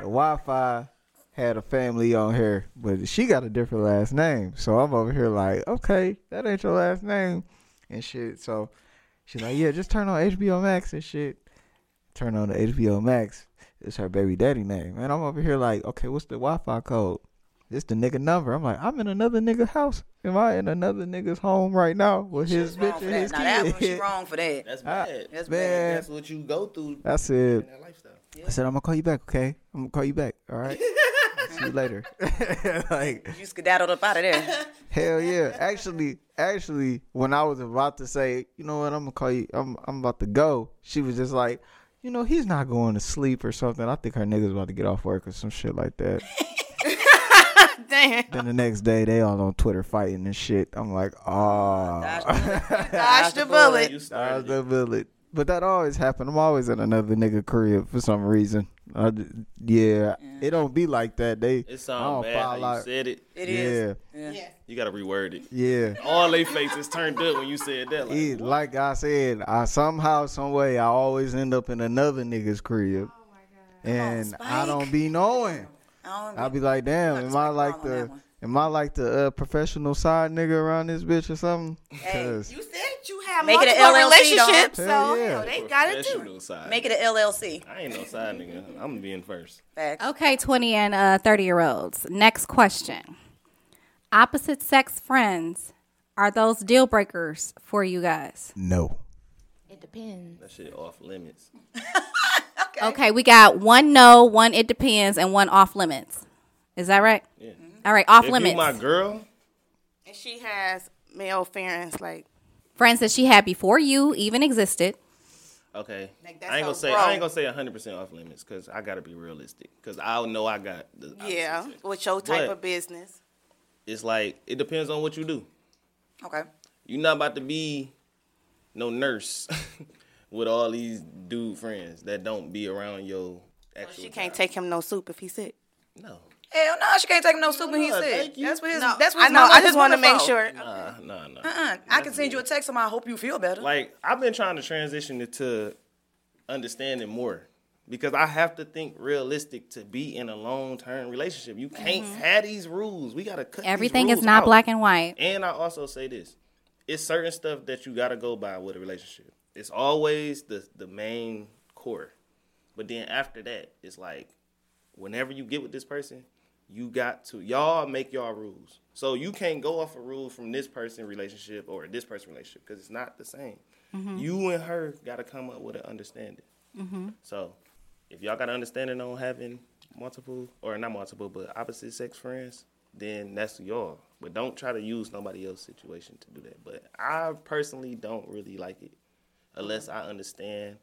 Wi-Fi had a family on here, but she got a different last name. So I'm over here like, okay, that ain't your last name and shit. So she's like, yeah, just turn on HBO Max and shit. Turn on the HBO Max. It's her baby daddy name. And I'm over here like, okay, what's the Wi-Fi code? It's the nigga number. I'm like, I'm in another nigga house. Am I in another nigga's home right now with his Wrong bitch for and that. his Now that one, she wrong for that. That's Ah, bad. That's Man, That's what you go through that's it. in that lifestyle. I said, I'm gonna call you back, okay? I'm gonna call you back, all right? [LAUGHS] See you later. [LAUGHS] like, You skedaddled up out of there. [LAUGHS] hell yeah. Actually, actually, when I was about to say, you know what, I'm gonna call you, I'm, I'm about to go. She was just like, you know, he's not going to sleep or something. I think her nigga's about to get off work or some shit like that. [LAUGHS] Damn. then the next day, they all on Twitter fighting and shit. I'm like, ah. oh, Dodge [LAUGHS] the bullet. You Dodge the bullet. But that always happen. I'm always in another nigga crib for some reason. I d yeah, it don't be like that. They, It I sounds don't bad how follow you said it. It yeah, is. Yeah. You gotta reword it. yeah. All they faces turned up when you said that. Like, Yeah, like I said, I somehow, some way, I always end up in another nigga's crib, oh and I don't be knowing. I don't I'll be like, damn, am I like the, am I like the uh, professional side nigga around this bitch or something? Cause You said you have Make it a multiple LLC, relationships, so Hell you yeah. know, they got it too. Side. make it an LLC. I ain't no side nigga. I'm gonna be in first. Facts. Okay, 20 and uh, 30 year olds. Next question. Opposite sex friends, are those deal breakers for you guys? no, It depends. That shit off limits. [LAUGHS] [LAUGHS] Okay, we got one no, one it depends, and one off limits. Is that right? Yeah. Mm-hmm. All right, off If limits. you my girl, And she has male friends like friends that she had before you even existed. okay. Like, I ain't gonna say bro. I ain't gonna say 100 percent off limits because I gotta be realistic. Because I know I got the yeah, with your type But- of business. It's like it depends on what you do. Okay. You're not about to be no nurse [LAUGHS] with all these dude friends that don't be around your actual. She can't job. take him no soup if he sick. No. Hell no, she can't take him no soup when he's sick. That's what his. No, that's what I know. I just want to make sure. Nah, nah, nah. Uh-uh. I can send you a text. And I hope you feel better. Like I've been trying to transition it to understanding more because I have to think realistic to be in a long term relationship. You can't mm-hmm. have these rules. We gotta cut. these Everything is not out. black and white. And I also say this: it's certain stuff that you gotta go by with a relationship. It's always the the main core, but then after that, it's like whenever you get with this person, you got to y'all make y'all rules. So you can't go off a rule from this person relationship or this person relationship because it's not the same. Mm-hmm. You and her got to come up with an understanding. Mm-hmm. So if y'all got an understanding on having multiple or not multiple but opposite sex friends, then that's y'all. But don't try to use nobody else's situation to do that. But I personally don't really like it unless I understand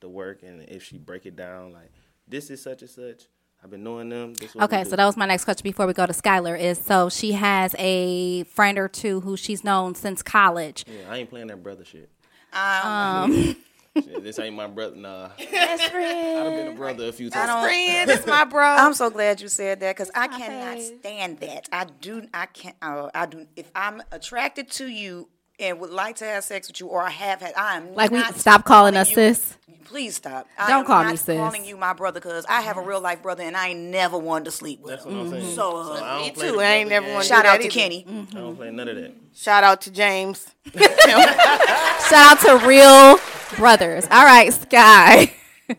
the work and if she break it down like this is such and such. I've been knowing them. This Okay, so that was my next question before we go to Skylar. Is so she has a friend or two who she's known since college. Yeah, I ain't playing that brother shit. Um, [LAUGHS] [LAUGHS] this ain't my brother. Nah, best friend. I've been a brother a few times. don't- Friend, it's my bro. [LAUGHS] I'm so glad you said that because I cannot stand that. I do. I can't. Uh, I do. If I'm attracted to you and would like to have sex with you, or I have had, I am like we stop calling us you- sis. Please stop. Don't am call not me sis. Calling you my brother because I have a real life brother and I ain't never wanted to sleep with That's him. what I'm saying. So, uh, I Me too. I ain't never game. wanna Shout out that to either. Kenny. I don't play none of that. Shout out to James. [LAUGHS] Shout out to real brothers. All right, Sky.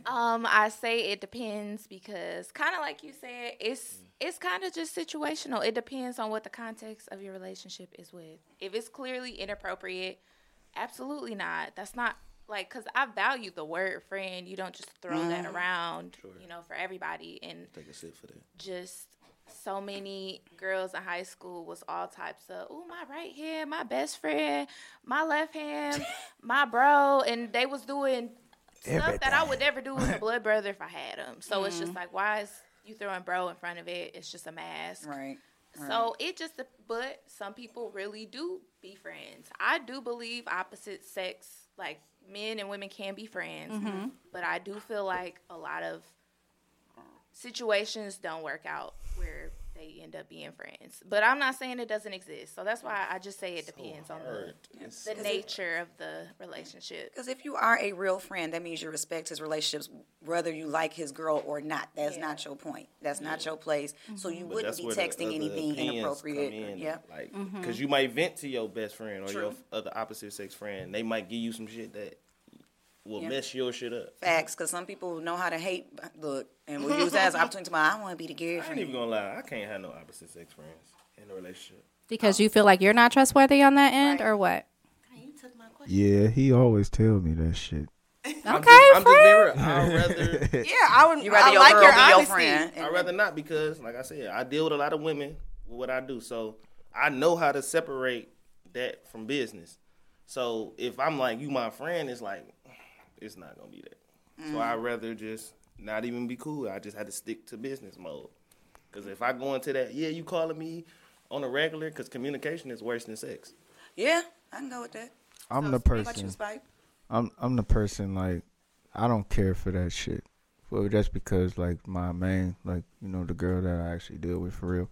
Um, I say it depends because kind of like you said, it's it's kind of just situational. It depends on what the context of your relationship is with. If it's clearly inappropriate, absolutely not. That's not like because I value the word friend. You don't just throw that around, you know, for everybody. And Take a sip for that. just so many girls in high school was all types of oh my right hand my best friend my left hand [LAUGHS] my bro and they was doing stuff that i would never do with a blood brother if i had them so it's just like why is you throwing bro in front of it it's just a mask. Right. so it just but some people really do be friends. I do believe opposite sex like men and women can be friends. Mm-hmm. But i do feel like a lot of situations don't work out where they end up being friends. But I'm not saying it doesn't exist. So that's why I just say it depends on the, the nature of the relationship. Because if you are a real friend, that means you respect his relationships, whether you like his girl or not. That's not your point. That's not your place. So mm-hmm. you But wouldn't be where the texting anything inappropriate. in, Yeah. Like, because mm-hmm. you might vent to your best friend or your True. f- other opposite sex friend. They might give you some shit that will Yeah. mess your shit up. Facts, because some people know how to hate. Look, and we use that as an [LAUGHS] opportunity to, my, I want to be the I ain't even gonna lie. I can't have no opposite sex friends in a relationship. Because you feel like you're not trustworthy on that end, or what? You took my question. Yeah, he always tell me that shit. Okay, I'm just, I'm just friend. being real. I'd [LAUGHS] rather, Yeah, I would. You rather I your like girl your be your friend. I'd rather not because, like I said, I deal with a lot of women with what I do. So I know how to separate that from business. So if I'm like, you my friend, it's like, it's not gonna be that. So I'd rather just not even be cool. I just had to stick to business mode. Because if I go into that, yeah, you calling me on a regular, because communication is worse than sex. Yeah, I can go with that. I'm So, the person. you, I'm I'm the person like I don't care for that shit. Well, that's because like my main like you know the girl that I actually deal with for real.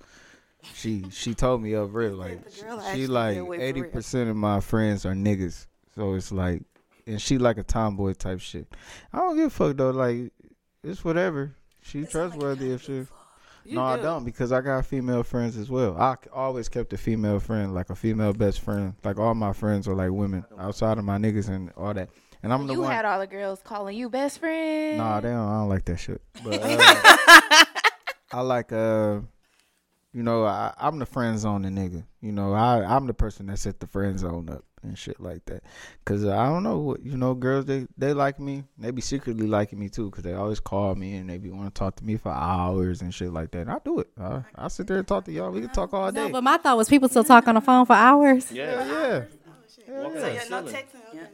She she told me up real like The she like deal with for eighty real. percent of my friends are niggas. So it's like and she like a tomboy type shit. I don't give a fuck though. Like it's whatever. She trustworthy if she. no, I don't because I got female friends as well. I always kept a female friend, like a female best friend. Like all my friends are like women outside of my niggas and all that. And I'm the You one. had all the girls calling you best friend. Nah, they don't, I don't like that shit. But [LAUGHS] uh, I like uh, you know, I, I'm the friend zone the nigga. You know, I I'm the person that set the friend zone up and shit like that. Cause I don't know what you know, girls they they like me. They be secretly liking me too, cause they always call me and they be want to talk to me for hours and shit like that. And I do it. I I sit there and talk to y'all. We can talk all day. No, but my thought was people still talk on the phone for hours. Yeah. yeah. Walk So on yeah, the no texting. Okay.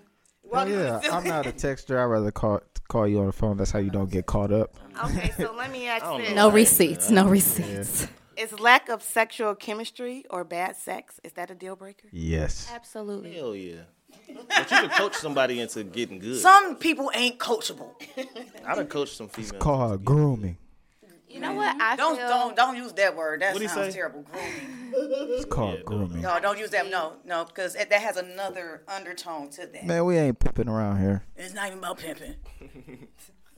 Oh, yeah, I'm not a texter. I'd rather call call you on the phone. That's how you don't get caught up. Okay, so let me ask don't this. No receipts. No receipts. Is lack of sexual chemistry or bad sex is that a deal breaker? Yes. Absolutely. Hell yeah. But you can coach somebody into getting good. Some people ain't coachable. I done coached some females. It's Called grooming. You know what? I Don't feel don't don't use that word. That What'd sounds say? terrible. Grooming. It's called grooming. No, don't use that. No, no, because that has another undertone to that. Man, we ain't pimping around here. It's not even about pimping. [LAUGHS]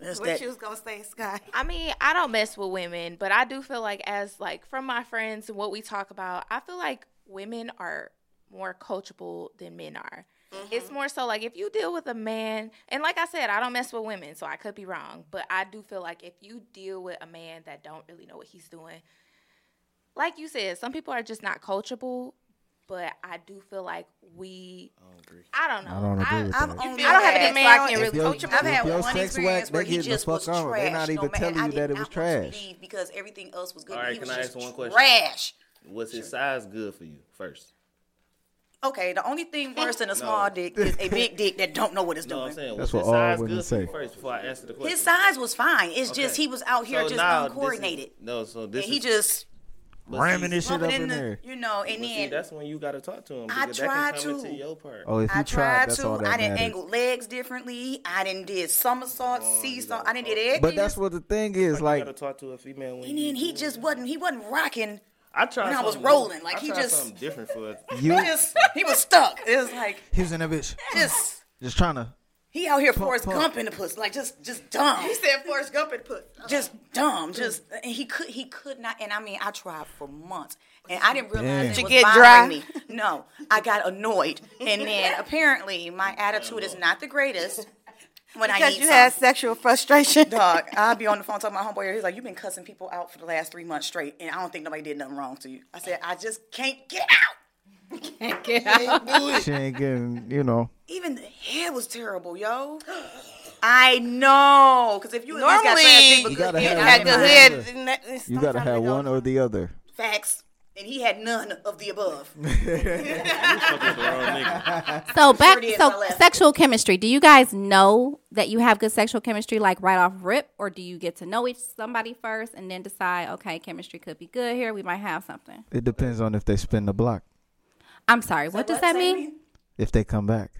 It's What that. you was gonna say, Sky? I mean, I don't mess with women, but I do feel like as like from my friends and what we talk about, I feel like women are more coachable than men are. Mm-hmm. It's more so like if you deal with a man, and like I said, I don't mess with women, so I could be wrong, but I do feel like if you deal with a man that don't really know what he's doing, like you said, some people are just not coachable. But I do feel like we, I don't know. I don't agree with I've that. only I don't have a had- man so I can can- really your- coach him. I've had your one sex experience whack, where they he getting the just was on. trash. They not even no, telling I you did that it not was trash. because everything else was good. All but right, he can was I ask one question? Trash. Was his size good for you first? Okay, the only thing worse than a [LAUGHS] small dick is a big dick that don't know what it's No, doing. I'm saying That's what his all size women good say. first before I answer the question. His size was fine. It's just he was out here So just now this is- uncoordinated. no, so this And he is just but Ramming this shit up bumping in in the, there. you know, and but see, then that's when you got to talk to him. I because tried that can come to. into your part. Oh, if I you tried, tried that's to. all that I didn't matters. angle legs differently. I didn't did somersaults, Oh, seesaw. I didn't did talk. everything. But that's what the thing is. you Like, got to talk to a female when And you then he just wasn't. He wasn't rocking. I tried when I was rolling, like, I he just- something different for you, [LAUGHS] He just he was stuck. It was like he was in that bitch, just just trying to. He out here Forrest pump. Gump in the puss, like just just dumb. He said Forrest Gump and put. just dumb, just and he could he could not. And I mean, I tried for months, and I didn't realize Damn. it To was get bothering dry? me. No, I got annoyed, and then [LAUGHS] apparently my attitude is not the greatest. when I Because need you had sexual frustration. [LAUGHS] Dog, [LAUGHS] I'll be on the phone talking to my homeboy. Here. He's like, "You've been cussing people out for the last three months straight, and I don't think nobody did nothing wrong to you." I said, "I just can't get out." She ain't getting, you know. Even the hair was terrible, yo. [GASPS] I know, because if you at least got trash Normally, You gotta head, have I had one good or the head. other. You gotta have one or the other. facts, and he had none of the above. [LAUGHS] You fucking with the wrong nigga. [LAUGHS] So back, Sure so sexual chemistry. Do you guys know that you have good sexual chemistry, like right off rip, or do you get to know each somebody first and then decide, okay, chemistry could be good here, we might have something? It depends on if they spin the block. I'm sorry, what does that mean? If they come back.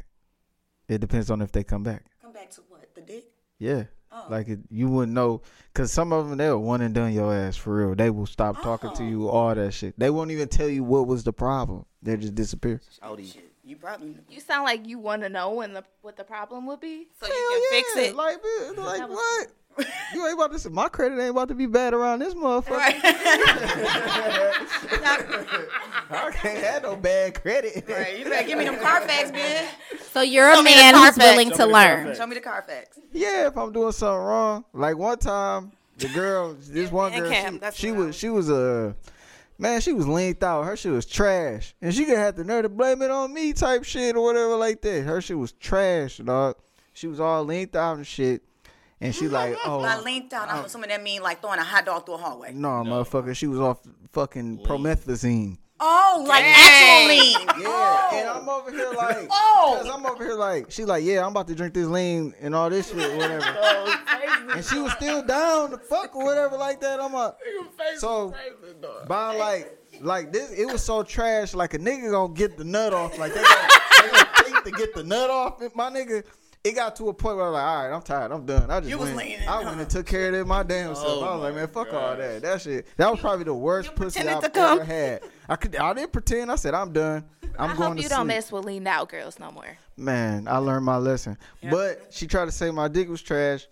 It depends on if they come back. Come back to what the dick? Yeah. Oh. Like it, you wouldn't know, cause some of them they'll one and done your ass for real. They will stop talking to Oh. you, all that shit. They won't even tell you what was the problem. They just disappear. Audi. Shit, you probably. You sound like you want to know when the what the problem would be. So you can fix yeah, it. Like, man, like what? You ain't about to. My credit ain't about to be bad around this motherfucker. [LAUGHS] I can't have no bad credit. Right, you better give me them Carfax, man. So you're a Show me the man who's willing Show to learn. Carfax. Show me the Carfax. Yeah, if I'm doing something wrong. Like one time, the girl, this one girl, Cam, she, she what I was, she was a, man, she was leaned out. Her shit was trash, and she gonna have the nerve to blame it on me, type shit or whatever like that. Her shit was trash, dog. She was all leaned out and shit, and she like, [LAUGHS] oh, I leaned out. I'm assuming that mean like throwing a hot dog through a hallway. no, motherfucker, she was off fucking promethazine. Oh, like Dang. actual lean. Yeah, and oh. I'm over here like, [LAUGHS] Oh. cause I'm over here like, she like, yeah, I'm about to drink this lean and all this shit, whatever. [LAUGHS] and she was still down to fuck or whatever like that. I'm like, so by like, like this, it was so trash. Like a nigga gonna get the nut off. Like they gonna, they gonna think to get the nut off. My nigga. It got to a point where I was like, all right, I'm tired, I'm done. I just You was went, leaning, I went and took care of it my damn self. Oh I was like, man, fuck all that. That shit. That was probably the worst pussy I've to come? ever had. I could, I didn't pretend. I said, I'm done. I'm I going hope to you sleep. don't mess with leaned out girls no more. Man, I learned my lesson. But she tried to say my dick was trash.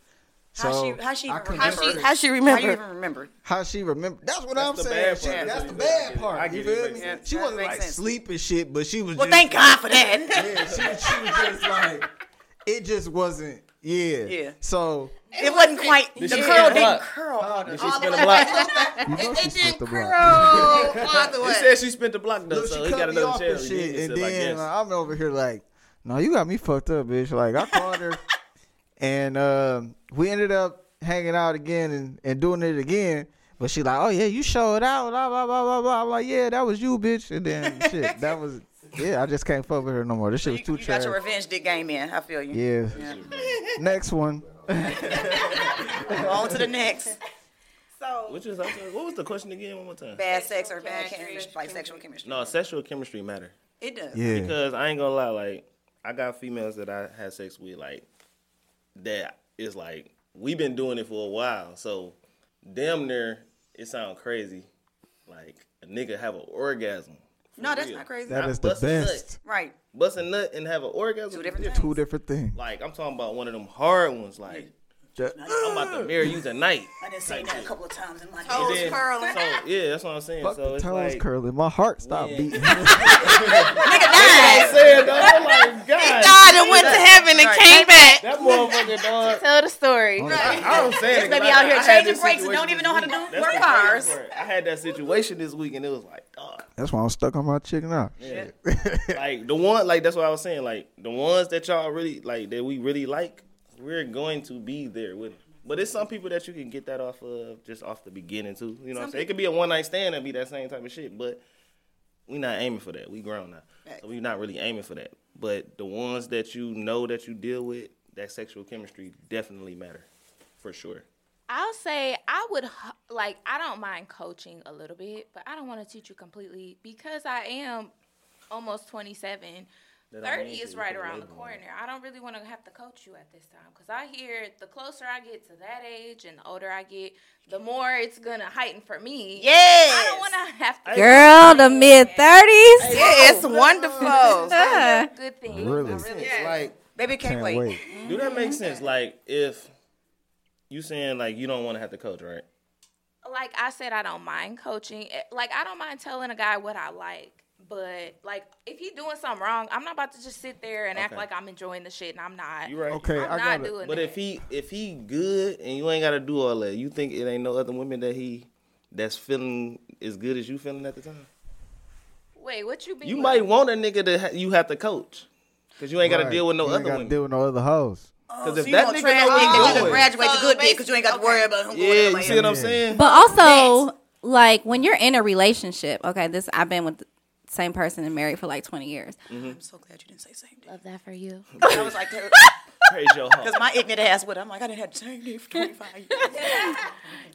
So How she? How she? I How she, how she How you even remember? how she remember. That's what That's I'm saying. bad She- that's That's the the bad bad part. I You get it, feel me? sense. She wasn't like sense. sleeping shit, but she was Well, just thank God for that. Yeah, she, she was just like it just wasn't yeah. Yeah. So It wasn't quite. The Did curl didn't block? curl. Did she spin the block? [LAUGHS] you know she split the block. Oh, all the He said she spent the block though, Look, so she he got cut me another off channel. and shit, need and to, I then guess. uh, I'm over here like, no, you got me fucked up, bitch. Like I called her, and um, we ended up hanging out again and, and doing it again. But she like, oh yeah, you showed out, blah blah blah blah blah. I'm like, yeah, that was you, bitch. And then shit, that was yeah. I just can't fuck with her no more. This shit was You, too you got trash. your revenge dick game in. I feel you. Yeah. Next one. On to the next. So, Which is what was the question again? One more time. Bad sex or bad chemistry, like sexual chemistry. No, sexual chemistry matter It does. Yeah. because I ain't gonna lie. Like I got females that I had sex with, like that is like we've been doing it for a while. So damn near, it sound crazy. Like a nigga have an orgasm. For No, that's real. not crazy. That Not is the busting nut. best. Right. Bust a nut and have an orgasm. Two different Two different things. Like I'm talking about one of them hard ones. Like Ju- I'm about to marry you tonight. [GASPS] I done seen that a couple of times in my Toes And day. curling. So yeah, that's what I'm saying. Fuck so the it's toes like, curling. My heart stopped Yeah. beating. [LAUGHS] Nigga oh died. said, dog, I'm like, God, God, and went to heaven and Right. came back. that motherfucker, dog. Tell the story. I don't say it. This baby 'cause I- out here changing brakes and don't even know how to do week. Work cars. I had that situation this week, and it was like, dog. That's why I'm stuck on my chicken out. Yeah. like the one, like that's what I was saying. Like the ones that y'all really like, that we really like, we're going to be there with. It. But it's some people that you can get that off of just off the beginning too. You know what I'm saying? It could be a one night stand and be that same type of shit, but we're not aiming for that. We grown now, so we not really aiming for that. But the ones that you know that you deal with, that sexual chemistry definitely matter, for sure. I'll say I would like I don't mind coaching a little bit, but I don't want to teach you completely because I am almost 27. That 30 is right around the corner. I don't really want to have to coach you at this time because I hear the closer I get to that age and the older I get, the more it's gonna heighten for me. Yeah. I don't want to have to. Girl, the mid 30s. Yeah, it's wonderful. Good thing. [LAUGHS] Really? It's like Baby can't, Can't wait. wait. Do that make sense? Like if you saying like you don't want to have to coach, right? like I said, I don't mind coaching. Like I don't mind telling a guy what I like But like, if he doing something wrong, I'm not about to just sit there and act like I'm enjoying the shit, and I'm not. You're right. Okay, I'm I not got it. doing But that. if he if he good and you ain't gotta do all that, you think it ain't no other women that he that's feeling as good as you feeling at the time? wait, what you be? You might want a nigga that ha- you have to coach, cause you ain't gotta deal with no You other gotta women. deal with no other hoes. Oh, cause if so you that gonna nigga trash know what nigga he you can graduate So to good dick basi- because you ain't got to worry about who yeah, going you see what I'm saying? But also, like when you're in a relationship, okay, this I've been with the same person and married for like 20 years. Mm-hmm. I'm so glad you didn't say same dick. love that for you. [LAUGHS] I was like, because [LAUGHS] Praise your heart. my ignorant ass would. I'm like, I didn't have the same dick for 25 years. [LAUGHS]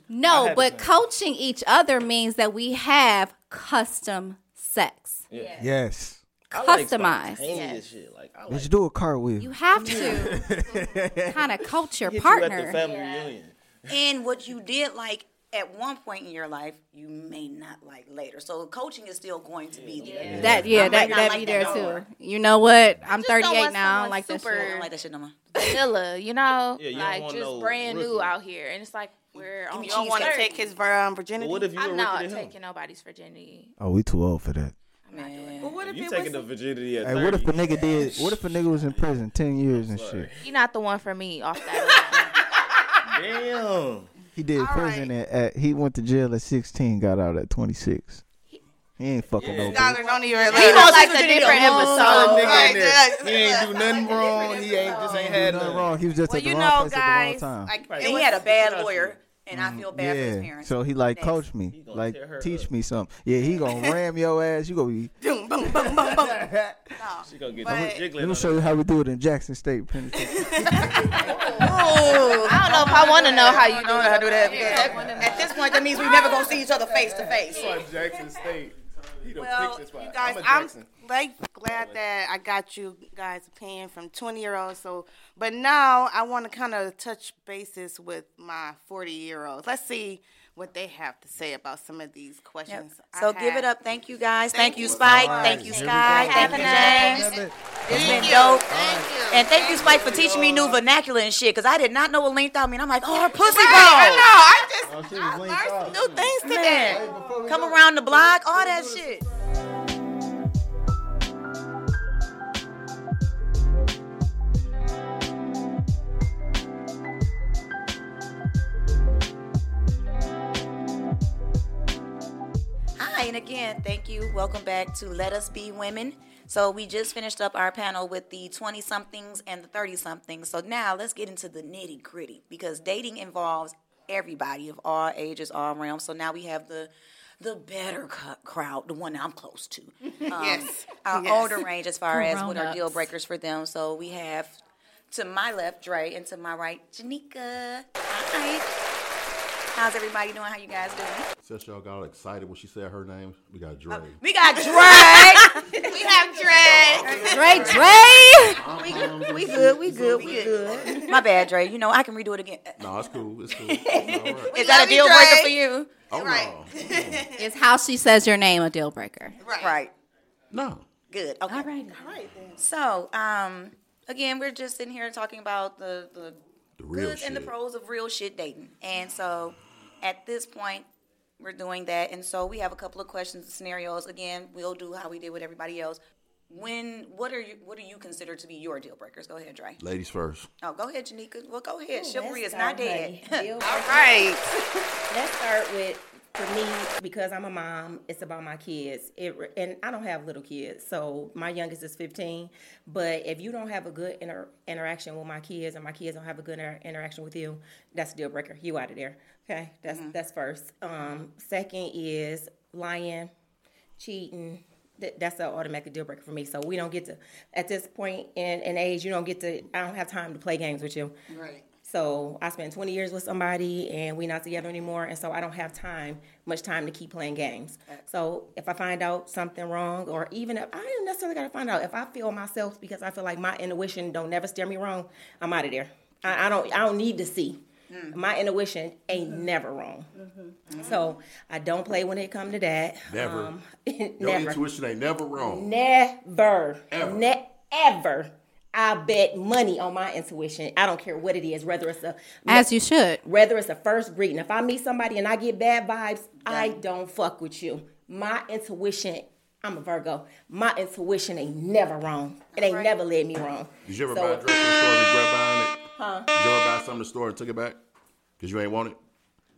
No, but coaching each other means that we have custom sex. Yes. I like Customized. spontaneous shit. Like I like Let's do a cartwheel. You have to kind of coach your hit you at the partner. family reunion. and what you did like at one point in your life, you may not like later. So coaching is still going to be there. That yeah, I that might that like be there no too. more. You know what? I'm just don't 38 now. I don't someone like that super- I don't like that shit no more. vanilla, you know, Yeah, you like just no brand new out here, and it's like we're on You don't want to take his um, But virginity. what if you a I'm not to him? taking nobody's virginity. Oh, we too old for that. Man. But what if You taking was? the virginity at Hey, 30. what if a nigga did? What if a nigga was in prison ten years and shit? He not the one for me off that. [LAUGHS] Damn. He did prison at, at he went to jail at sixteen, got out at twenty six. He ain't fucking no. bitch. Don't even He relate. like his a virginity different a long episode. time Nigga ago. in there. He ain't do nothing wrong. He ain't just ain't had Nothing nothing wrong. He was just Well, at the you wrong know, place at guys, the wrong time. like, Right. And he had a bad lawyer, and I mm, feel bad for his yeah. parents. So he like Next. coach me, gonna like teach up. me something. Yeah, he gonna [LAUGHS] ram your ass. You gonna be. boom, boom, boom, boom, boom. She gonna get But- jiggling. Let me show you how we do it in Jackson State Penitentiary. [LAUGHS] Oh, I don't know if I want to know how you don't know how to do that. because that- At this point, that means we never gonna see each other face to face. Jackson State. Well, picked this spot. you guys, I'm a I'm Jackson. Like glad that I got you guys' opinion from 20 year olds. So, but now I want to kind of touch bases with my 40 year olds. Let's see what they have to say about some of these Yep. questions. I So give it up. Thank you guys. Thank, Thank you, you Spike. so. Thank you, Here Sky. Thank you, James. It's been dope. And thank you, Spike, for teaching me new vernacular and shit. Cause I did not know what linked out mean. I'm like, oh, pussy I ball. know. I just Oh, I learned some new things today. Man, come around the block, all that shit. Hi, and again, thank you. Welcome back to Let Us Be Women. So, we just finished up our panel with the 20 somethings and the 30 somethings. So, now let's get into the nitty gritty because dating involves everybody of all ages, all realms. So, now we have the the better cu- crowd, the one I'm close to. [LAUGHS] Um, Yes. Our Yes. older range as far as what are deal breakers for them. So, we have to my left, Dre, and to my right, Janika. Hi. How's everybody doing? How you guys doing? Since y'all got all excited when she said her name, we got Dre. We got Dre. [LAUGHS] We have Dre. Dre, Dre. we, we good, we good, we good. My bad, Dre. You know, I can redo it again. no, it's cool. It's cool. [LAUGHS] It's all right. Is that a deal Dre. breaker for you? Oh, Right. no. Is how she says your name a deal breaker? Right. Right. No. Good. Okay. All right. So, um, again, we're just sitting here talking about the the, The real goods and the shit. pros of real shit dating. And so, at this point, we're doing that. And so, we have a couple of questions, and scenarios. Again, we'll do how we did with everybody else. When what are you what do you consider to be your deal breakers? Go ahead, Dre. Ladies first. Oh, go ahead, Janika. Well, go ahead. Chivalry is not dead. honey. Deal [LAUGHS] All breaker. right. [LAUGHS] Let's start with for me because I'm a mom. It's about my kids. It and I don't have little kids, so my youngest is 15. But if you don't have a good inter- interaction with my kids, and my kids don't have a good inter- interaction with you, that's a deal breaker. You out of there. Okay, that's that's first. Um, second is lying, cheating. That, that's an automatic deal breaker for me. So we don't get to at this point in, in age. You don't get to. I don't have time to play games with you. Right. So I spent 20 years with somebody and we're not together anymore. And so I don't have time, much time to keep playing games. So if I find out something wrong, or even if I don't necessarily got to find out, if I feel myself because I feel like my intuition don't never steer me wrong, I'm out of there. I, I don't. I don't need to see. Mm. My intuition ain't mm-hmm. never wrong. Mm-hmm. So I don't play when it come to that. Never. Um, [LAUGHS] Your intuition ain't never wrong. Never. Ever. Ne- ever. I bet money on my intuition. I don't care what it is, whether it's a As you should. whether it's a first greeting. If I meet somebody and I get bad vibes, I don't fuck with you. My intuition I'm a Virgo. My intuition ain't never wrong. It ain't never led me wrong. Did you ever So- buy a dress from the store and regret buying it? Huh? Did you ever buy something in the store and took it back? Because you ain't want it?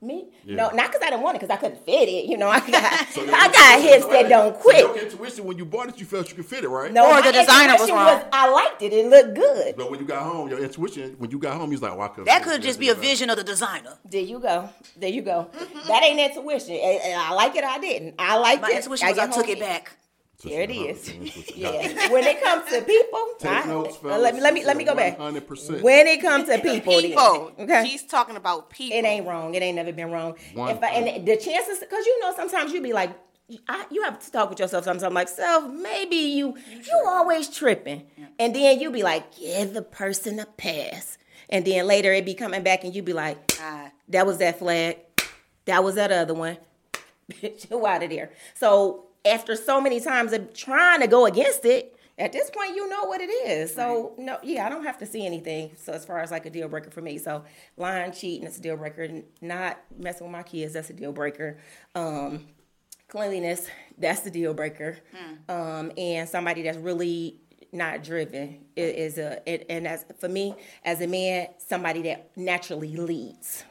Me? Yeah. No, not because I didn't want it, because I couldn't fit it. You know, I [LAUGHS] got So [LAUGHS] I got intuition- hips so that wait, don't so quit. your intuition, when you bought it, you felt you could fit it, right? No, Or the designer was intuition wrong. I liked it. It looked good. But when you got home, your intuition, when you got home, you was like, I could That could just be a vision of the designer. There you go. There you go. Mm-hmm. That ain't intuition. And- and I like it. I didn't. I liked My it. intuition was I took home- it back. There it is. [LAUGHS] Yeah. when it comes to people, Take I- notes, uh, let me let me let me go back. 100%. When it comes to people, then, People. okay. She's talking about people. It ain't wrong. It ain't never been wrong. One If I, and the chances, because you know, sometimes you be like, I, you have to talk with yourself. Sometimes, I'm like, self, maybe you you always tripping, and then you be like, give the person a pass, and then later it be coming back, and you be like, Ah. that was that flag, that was that other one, [LAUGHS] bitch, you out of there. So after so many times of trying to go against it, at this point you know what it is. So no, yeah, I don't have to see anything. So as far as like a deal breaker for me, so lying, cheating, it's a deal breaker. Not messing with my kids, that's a deal breaker. Um, cleanliness, that's the deal breaker. Um, and somebody that's really not driven is a it, and as for me as a man, somebody that naturally leads.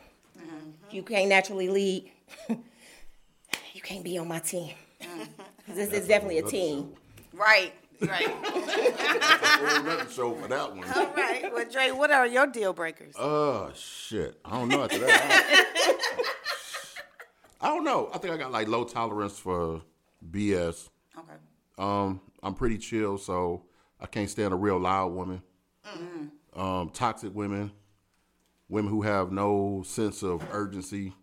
If you can't naturally lead, [LAUGHS] you can't be on my team. 'Cause this is definitely a team. Right. Right. [LAUGHS] Whole show for that one. All right. Well, Dre, what are your deal breakers? Oh shit! I don't know after that. [LAUGHS] I don't know. I think I got like low tolerance for BS. okay. Um, I'm pretty chill, so I can't stand a real loud woman. Mm-hmm. Um, toxic women, women who have no sense of urgency.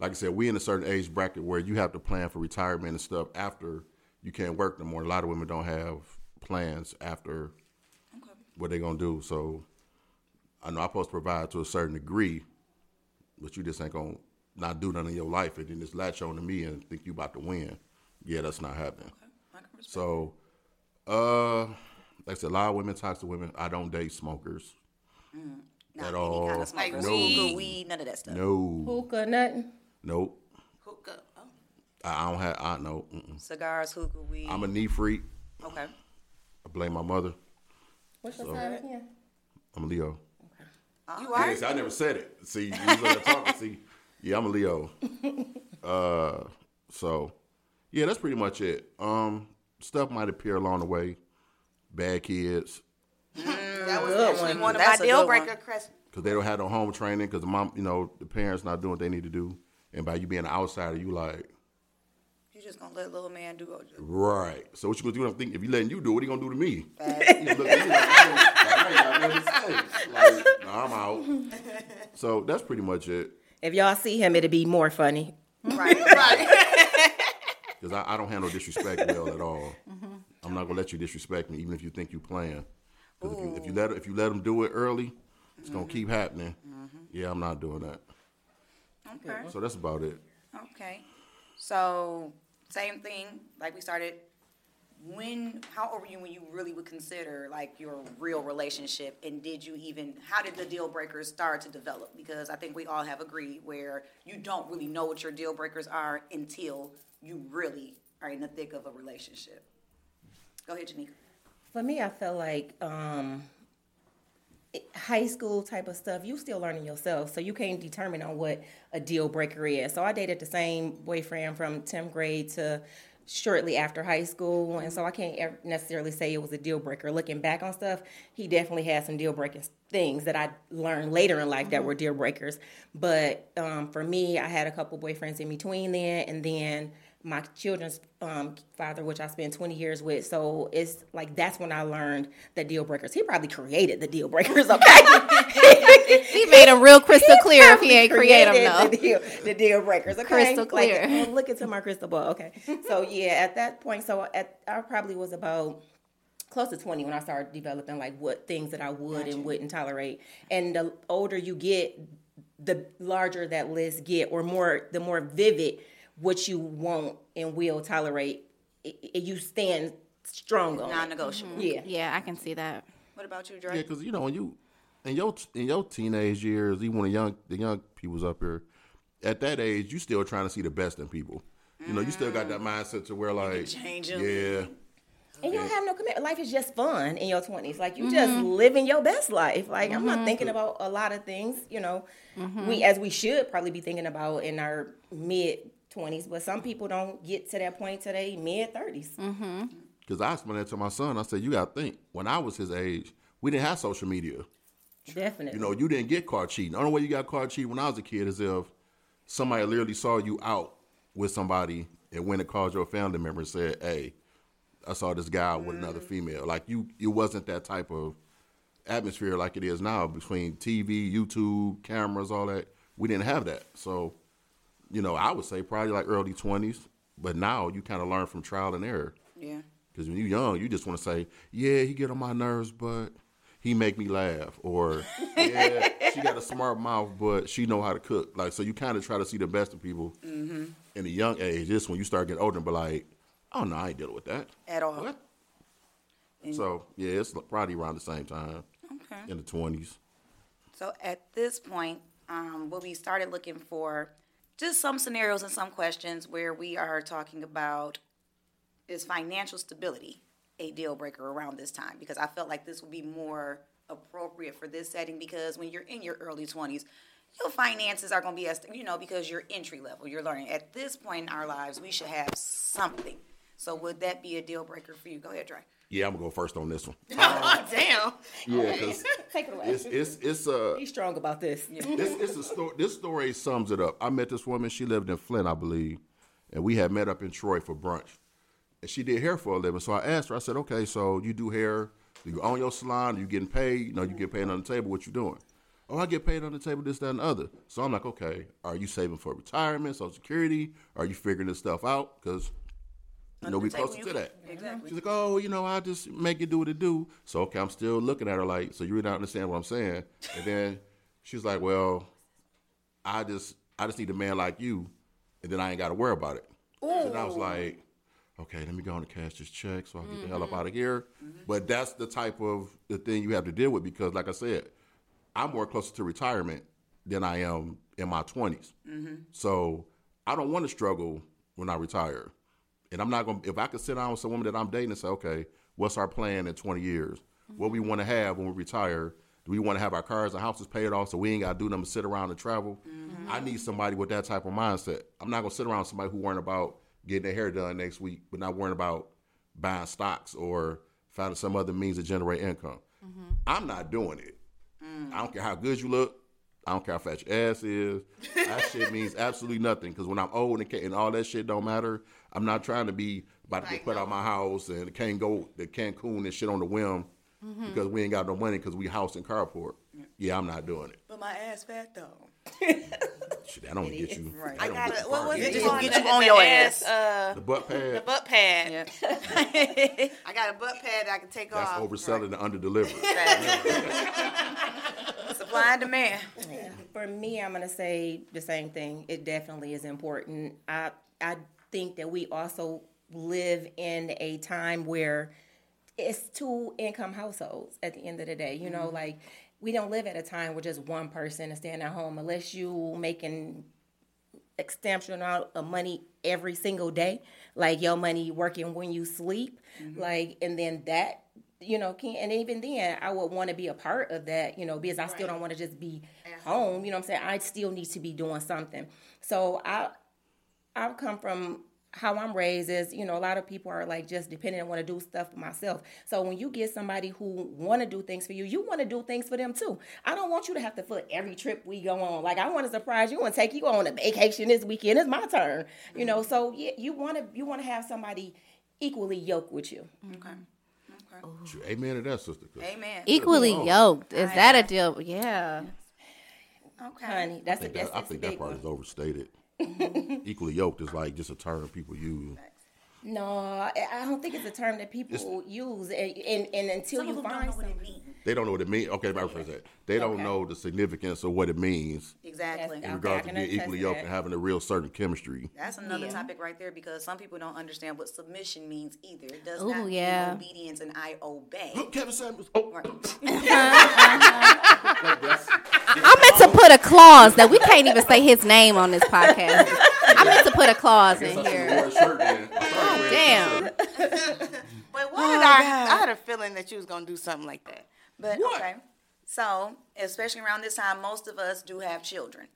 Like I said, we in a certain age bracket where you have to plan for retirement and stuff after you can't work no more. A lot of women don't have plans after what they're gonna do. So I know I'm supposed to provide to a certain degree, but you just ain't gonna not do nothing in your life and then just latch on to me and think you about to win. Yeah, that's not happening. So, uh, like I said, a lot of women, toxic women. I don't date smokers Not at any all. kind of smokers. no, Hookah, weed, none of that stuff. no, Hookah, nothing. Nope. Hookah. Oh. I I don't have. I know. Mm-mm. Cigars, hookah, weed. I'm a knee freak. okay. I blame my mother. What's your sign again? I'm a Leo. You are? Yes, I never said it. See, you was talking. See, yeah, I'm a Leo. [LAUGHS] Uh, so yeah, that's pretty much it. Um, stuff might appear along the way. Bad kids That was Good actually one. one of That's my deal breaker questions. because they don't have no home training because mom, you know, the parents not doing what they need to do, and by you being an outsider, you like. You just gonna let little man do all your Right. So what you gonna do? I'm thinking if you letting you do, it, what he gonna do to me? [LAUGHS] You look at me like, I ain't got nothing to say. Like, nah, I'm out. So that's pretty much it. If y'all see him, it'll be more funny. right, right. [LAUGHS] Because I, I don't handle disrespect well at all. Mm-hmm. I'm not gonna let you disrespect me, even if you think you playing. Because if you, if you let if you let them do it early, it's gonna mm-hmm. keep happening. Mm-hmm. Yeah, I'm not doing that. Okay. So that's about it. Okay. So same thing, like we started. When how old were you when you really would consider like your real relationship, and did you even how did the deal breakers start to develop? Because I think we all have agreed where you don't really know what your deal breakers are until you really are in the thick of a relationship. Go ahead, Janika. For me, I felt like um, it- high school type of stuff, you still learning yourself, so you can't determine on what a deal breaker is. So I dated the same boyfriend from 10th grade to shortly after high school, and so I can't necessarily say it was a deal breaker. Looking back on stuff, he definitely had some deal breaking things that I learned later in life that were deal breakers. But um, for me, I had a couple boyfriends in between then, and then my children's um, father, which I spent 20 years with. So it's like that's when I learned the deal breakers. He probably created the deal breakers, [LAUGHS] okay? [LAUGHS] He made them real crystal clear if he ain't create them though. The deal, the deal breakers, okay? Crystal Like, clear. oh, look into my crystal ball, okay? So yeah, at that point, so at I probably was about close to 20 when I started developing like what things that I would and wouldn't tolerate. And the older you get, the larger that list get, or more the more vivid what you won't and will tolerate. It, it- you stand strong on. Non-negotiable. Mm-hmm. Yeah. Yeah, I can see that. What about you, Yeah, because you know when you in your in your teenage years, even when the young the young people's up here, at that age, you still trying to see the best in people. You know, you still got that mindset to where like, change 'em. yeah, And you don't have no commitment. Life is just fun in your twenties. Like you just mm-hmm. living your best life. Like I'm not mm-hmm. thinking about a lot of things. You know, we as we should probably be thinking about in our mid twenties. But some people don't get to that point till they mid 30s because mm-hmm. I explained that to my son. I said, you got to think. When I was his age, we didn't have social media. Definitely. You know, you didn't get caught cheating. The only way you got caught cheating when I was a kid is if somebody literally saw you out with somebody and went and called your family member and said, "Hey, I saw this guy with another mm. female." Like you, it wasn't that type of atmosphere like it is now between TV, YouTube, cameras, all that. We didn't have that. So, you know, I would say probably like early twenties. But now you kind of learn from trial and error. Yeah. Because when you're young, you just want to say, "Yeah, he get on my nerves, but he make me laugh," or [LAUGHS] "Yeah, she got a smart mouth, but she know how to cook." Like, so you kind of try to see the best of people Mm-hmm. in a young age. This when you start getting older and be like, "Oh no, I ain't dealing with that At all. What? So yeah, it's probably around the same time Okay. in the twenties. So at this point, um, what we started looking for just some scenarios and some questions where we are talking about is financial stability a deal breaker around this time? Because I felt like this would be more appropriate for this setting because when you're in your early 20s, your finances are going to be as you know because you're entry level, you're learning. At this point in our lives, we should have something. So would that be a deal breaker for you? Go ahead, Dre. Yeah, I'm gonna go first on this one. [LAUGHS] Oh, damn. Yeah, because [LAUGHS] Take it away. it's it's it's uh Be strong about this. this [LAUGHS] it's a story. This story sums it up. I met this woman. She lived in Flint, I believe, and we had met up in Troy for brunch. And she did hair for a living. So I asked her. I said, "Okay, so you do hair? Do you own your salon? Are you getting paid? You know, you get paid on the table. What you doing?" Oh, I get paid on the table, this, that, and the other. So I'm like, okay, are you saving for retirement, Social Security? Are you figuring this stuff out? Because you know, we closer to that. exactly. She's like, oh, you know, I just make it do what it do. So okay, I'm still looking at her like, so you really don't understand what I'm saying. And then she's like, well, I just I just need a man like you, and then I ain't got to worry about it. And I was like, okay, let me go on and cash this check so I can get the hell up out of here. But that's the type of the thing you have to deal with because, like I said, I'm more closer to retirement than I am in my 20s. So I don't want to struggle when I retire. And I'm not going to, if I could sit down with some woman that I'm dating and say, okay, what's our plan in 20 years? What we want to have when we retire? Do we want to have our cars and houses paid off so we ain't got to do nothing but sit around and travel? Mm-hmm. I need somebody with that type of mindset. I'm not going to sit around with somebody who worrying about getting their hair done next week, but not worrying about buying stocks or finding some other means to generate income. Mm-hmm. I'm not doing it. Mm. I don't care how good you look. I don't care how fat your ass is. That shit means absolutely nothing. Because when I'm old and, and all that shit don't matter, I'm not trying to be about to get put out my house and can't go to Cancun and shit on the whim because we ain't got no money because we house and carport. Yeah, I'm not doing it. But my ass fat though. [LAUGHS] Shit, that don't get you. Right. that I don't got get it. What was Yeah. it? Just Just the- get you on your ass, ass. Uh, The butt pad. the butt pad. Yeah. [LAUGHS] I got a butt pad that I can take off. That's off. overselling and underdelivering. Supply and [LAUGHS] demand. For me, I'm gonna say the same thing. It definitely is important. I I think that we also live in a time where it's two income households at the end of the day. You know, mm-hmm. like we don't live at a time where just one person is staying at home unless you making extension amount of money every single day, like your money working when you sleep, mm-hmm. like, and then that, you know, can and even then, I would want to be a part of that, you know, because I still don't want to just be home. You know, what I'm saying I still need to be doing something. So I, I've come from how I'm raised is, you know, a lot of people are like just dependent and want to do stuff for myself. So when you get somebody who want to do things for you, you want to do things for them too. I don't want you to have to foot every trip we go on. Like I want to surprise you and take you on a vacation this weekend. It's my turn, you know. So yeah, you want to you want to have somebody equally yoked with you. Okay. Amen to that, sister. Amen. Equally Oh. yoked. Is that a deal? Yeah. Okay. Honey, that's I a, think that's, that, I that's a think that part one. is overstated. Mm-hmm. [LAUGHS] Equally yoked is like just a term people use. No, I I don't think it's a term that people use, and, and, and until you find don't know what it somebody. means. They don't know what it means. Okay, let me that. They don't know the significance of what it means Exactly. Yes, in Okay, regards I to being equally yoked and having a real certain chemistry. That's another Yeah. topic right there because some people don't understand what submission means either. It does Ooh, not mean yeah. obedience and I obey. Kevin Samuels. Oh, Right. [LAUGHS] like [LAUGHS] uh-huh. that's, I'm meant to put a clause that we can't even say his name on this podcast. I meant to put a clause in here. Damn. But why did oh, I? I had a feeling that you was gonna do something like that. But okay. So, especially around this time, most of us do have children.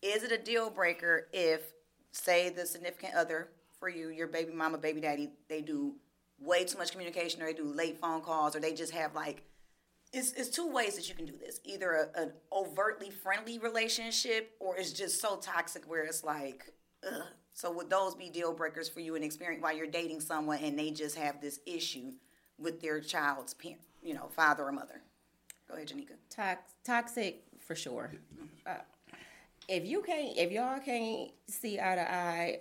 Is it a deal breaker if, say, the significant other for you, your baby mama, baby daddy, they do way too much communication, or they do late phone calls, or they just have like, it's, it's two ways that you can do this. Either a, an overtly friendly relationship, or it's just so toxic where it's like, ugh. So would those be deal breakers for you and experience while you're dating someone and they just have this issue with their child's parent, you know, father or mother? Go ahead, Janika. Tox- toxic for sure. Uh, if you can't, if y'all can't see eye to eye,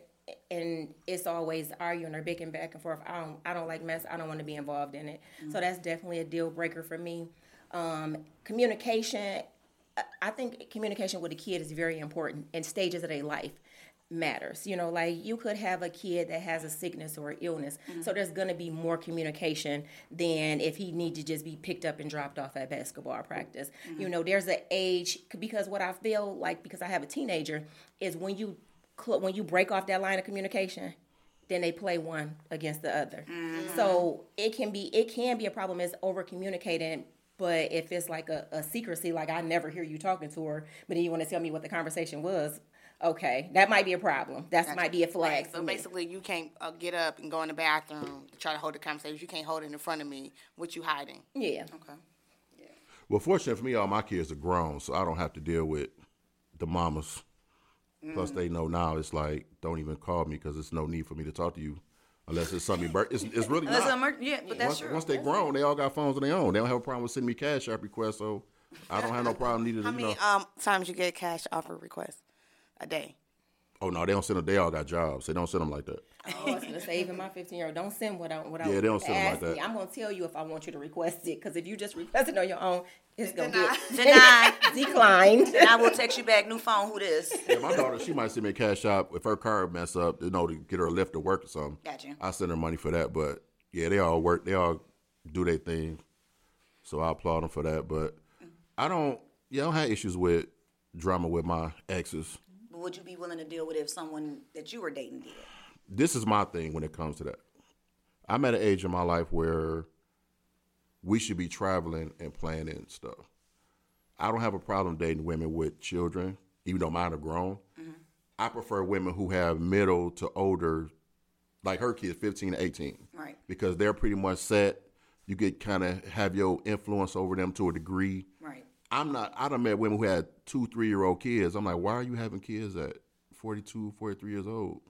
and it's always arguing or bickering back and forth, I don't, I don't like mess. I don't want to be involved in it. So that's definitely a deal breaker for me. Um, communication. I- think communication with a kid is very important in stages of their life matters. You know, like you could have a kid that has a sickness or illness, so mm-hmm. there's gonna be more communication than if he need to just be picked up and dropped off at basketball practice. You mm-hmm. know, there's an age because what I feel like because I have a teenager is when you when you break off that line of communication. Then they play one against the other, mm-hmm. so it can be it can be a problem. Is over communicating but if it's like a, a secrecy, like I never hear you talking to her, but then you want to tell me what the conversation was, okay, that might be a problem. That might be a flag. Right, for so me. basically, you can't uh, get up and go in the bathroom to try to hold the conversation. You can't hold it in front of me. What you hiding? yeah. Okay. Well, fortunately for me, all my kids are grown, so I don't have to deal with the mamas. Plus, they know now it's like, don't even call me because there's no need for me to talk to you unless it's something. Bur- it's, it's really Unless not. it's emer- yeah, but that's once, true. once they grown, they all got phones of their own. They don't have a problem with sending me cash app requests, so I don't have no problem neither. How You many know. um times you get cash offer requests a day? Oh no, they don't send them. They all got jobs. They don't send them like that. Oh, I was gonna say even my 15 year old don't send what I what I Yeah, they don't send 'em like ask me. that. I'm gonna tell you if I want you to request it because if you just request it on your own, it's gonna Denied. get [LAUGHS] Denied. declined. and I will text you back, new phone, who this? Yeah, my daughter, she might send me a cash app if her car mess up, you know, to get her a lift to work or something. Gotcha. I send her money for that, but yeah, they all work. They all do their thing, so I applaud them for that. But I don't. Yeah, I don't have issues with drama with my exes. But would you be willing to deal with it if someone that you were dating did? This is my thing when it comes to that. I'm at an age in my life where we should be traveling and planning stuff. I don't have a problem dating women with children, even though mine are grown. Mm-hmm. I prefer women who have middle to older, like her kids, 15 to 18. Right. Because they're pretty much set. You get kind of have your influence over them to a degree. Right. I'm not, I done met women who had two, three year old kids. I'm like, why are you having kids at 42, 43 years old?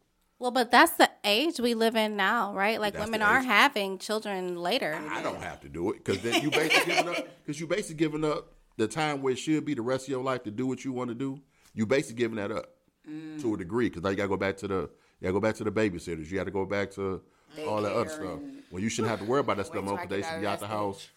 Well, but that's the age we live in now, right? Like That's women are having children later. I don't have to do it because then you basically giving up because you basically giving up the time where it should be the rest of your life to do what you want to do. You basically giving that up to a degree because now you got to go back to the you got to go back to the babysitters. You got to go back to all that other stuff. Well, you shouldn't have to worry about that [LAUGHS] stuff till I because get they should be out the house.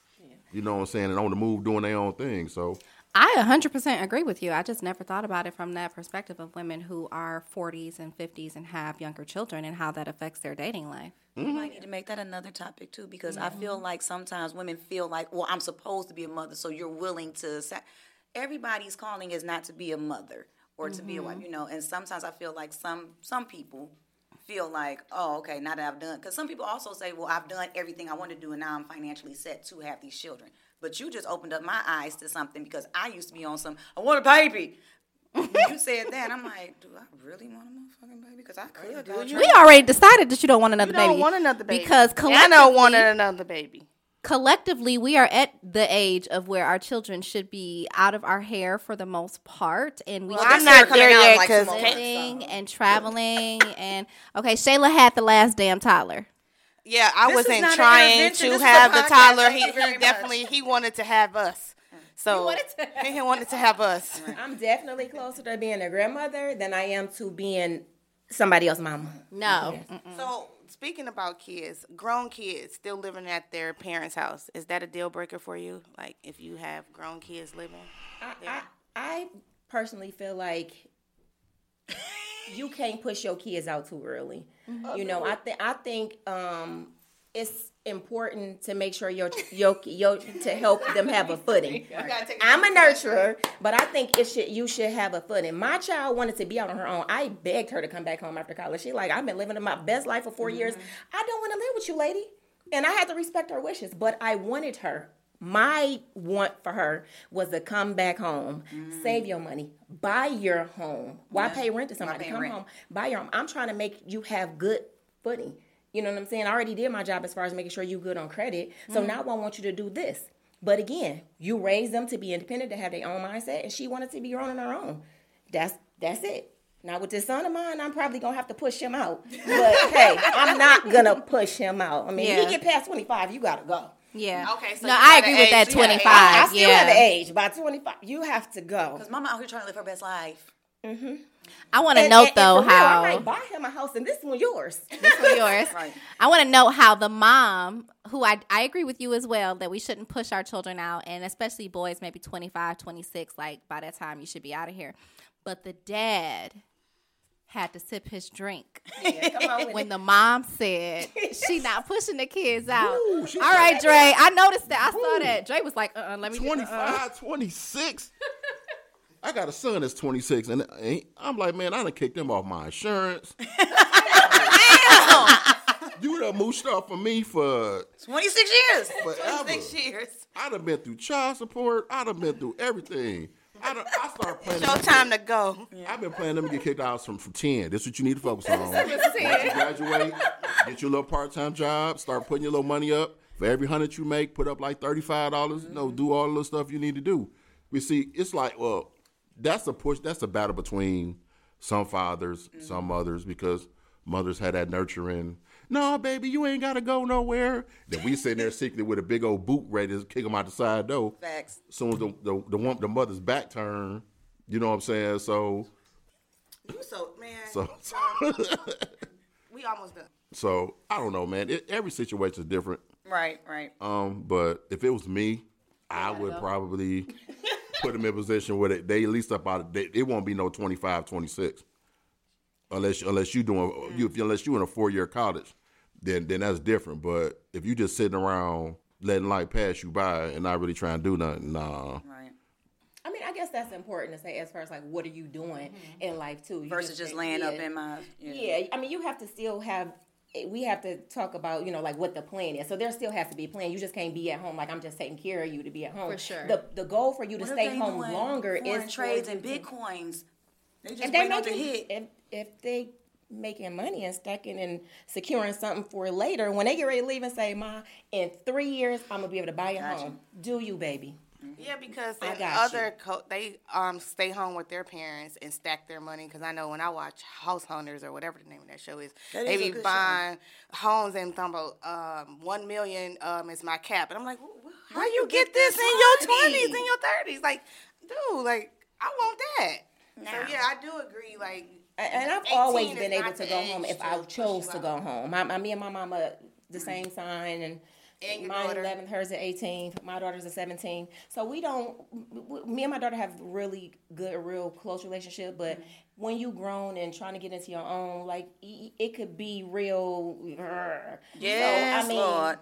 You know what I'm saying, and on the move doing their own thing. So I 100% agree with you. I just never thought about it from that perspective of women who are 40s and 50s and have younger children and how that affects their dating life. Mm-hmm. We might need to make that another topic too, because I feel like sometimes women feel like, well, I'm supposed to be a mother, so you're willing to. Sa- Everybody's calling is not to be a mother or to be a wife, mm-hmm. you know. And sometimes I feel like some some people feel like, oh, okay, now that I've done, because some people also say, well, I've done everything I want to do, and now I'm financially set to have these children. But you just opened up my eyes to something because I used to be on some, I want a baby. [LAUGHS] you said that, I'm like, do I really want a motherfucking baby? Because I could. Do try- We already decided that you don't want another You don't baby. want another baby Because Anna collectively, wanted another baby. collectively, we are at the age of where our children should be out of our hair for the most part, and we Well, I'm not coming there yet because some more. living and traveling. and okay, Shayla had the last damn Tyler. Yeah, I This wasn't trying to this have the podcast. Tyler. Thank He, you very he much. definitely he wanted to have us. So he wanted to have us. I'm definitely closer to being a grandmother than I am to being somebody else's mama. No, So speaking about kids, grown kids still living at their parents' house, is that a deal breaker for you? Like if you have grown kids living? I, I personally feel like you can't push your kids out too early. You know, I think I think um, it's important to make sure your your your to help them have a footing. [LAUGHS] gotta take a I'm a nurturer, but I think it should you should have a footing. My child wanted to be out on her own. I begged her to come back home after college. She like, I've been living my best life for 4 years. I don't want to live with you, lady. And I had to respect her wishes, but I wanted her. My want for her was to come back home, save your money, buy your home. Why pay rent to somebody? Come rent? home, buy your home. I'm trying to make you have good footing. You know what I'm saying? I already did my job as far as making sure you good on credit. So Mm-hmm. now I want you to do this. But again, you raised them to be independent, to have their own mindset, and she wanted to be grown on her own. That's that's it. Now with this son of mine, I'm probably gonna have to push him out. But hey, I'm not gonna push him out. I mean, Yeah. he get past 25, you gotta go. Yeah. Okay, so no, I agree with that age, you got an age. 25. I still yeah. have the age. By 25, you have to go. Because mama out here trying to live her best life. Mm-hmm. I want to And- note and- and though real, how I might buy him a house, and this one yours. [LAUGHS] this one yours. Right. I want to note how the mom, who I, I agree with you as well, that we shouldn't push our children out, and especially boys, maybe 25, 26, like by that time you should be out of here. But the dad had to sip his drink Yeah, come on when it. the mom said [LAUGHS] she not pushing the kids out. Ooh, she All said that. Dre, I noticed that. I saw that. Dre was like, uh, uh let me. uh-uh. 25, 26. I got a son that's 26, and he- I'm like, man, I done kicked him off my insurance. [LAUGHS] You done mooshed off for me for 26 years. Forever. 26 years. I done been through child support. I'd have been through everything. I done, I started playing. It's your time to go. I've been playing them to get kicked out from, from 10. This is what you need to focus on. Once you graduate, get your little part time job, start putting your little money up. For every hundred you make, put up like 35. dollars You know, do all the little stuff you need to do. We see, it's like, well, that's a push, that's a battle between some fathers, some mothers, because mothers had that nurturing. No, baby, you ain't got to go nowhere. Then we sitting there secretly with a big old boot ready to kick them out the side door Facts. soon as the the the, one, the mother's back turn, you know what I'm saying? So You so man. so [LAUGHS] we almost done. so I don't know, man. It, every situation is different. Right, right. Um, but if it was me, I would probably [LAUGHS] put them in a position where they, they at least up out. Of, they, it won't be no 25, 26. Unless unless you doing you unless you in a four year college, then then that's different. But if you just sitting around letting life pass you by and not really trying to do nothing, nah. Right. I mean, I guess that's important to say as far as like, what are you doing mm-hmm. in life too? You Versus just say, laying up in my. Yeah, I mean, you have to still have. We have to talk about, you know, like what the plan is. So there still has to be a plan. You just can't be at home like I'm just taking care of you to be at home. For sure. The the goal for you to What if stay home longer is trades and bitcoins. They just If they wait on the hit. if if they making money and stacking and securing something for later, when they get ready to leave and say, "Ma, in three years I'm gonna be able to buy a Gotcha. home." Do you, baby? Yeah, because I in other co- they um stay home with their parents and stack their money. Because I know when I watch House Hunters or whatever the name of that show is, That they is be good show. buying homes and talking about um one million um is my cap, and I'm like, "Wh- wh- how you get this in your twenties, in your thirties? Like, dude, like I want that. Nah. So yeah, I do agree. Like, And- I've always been able to go home if I chose to go home. My, my, me and my mama the same sign, and, And daughter. 11th, hers at 18th. My daughter's at 17. So we don't. Me and my daughter have really good, real close relationship. But Mm-hmm. when you grown and trying to get into your own, like it could be real. Yes, so, I mean, Lord.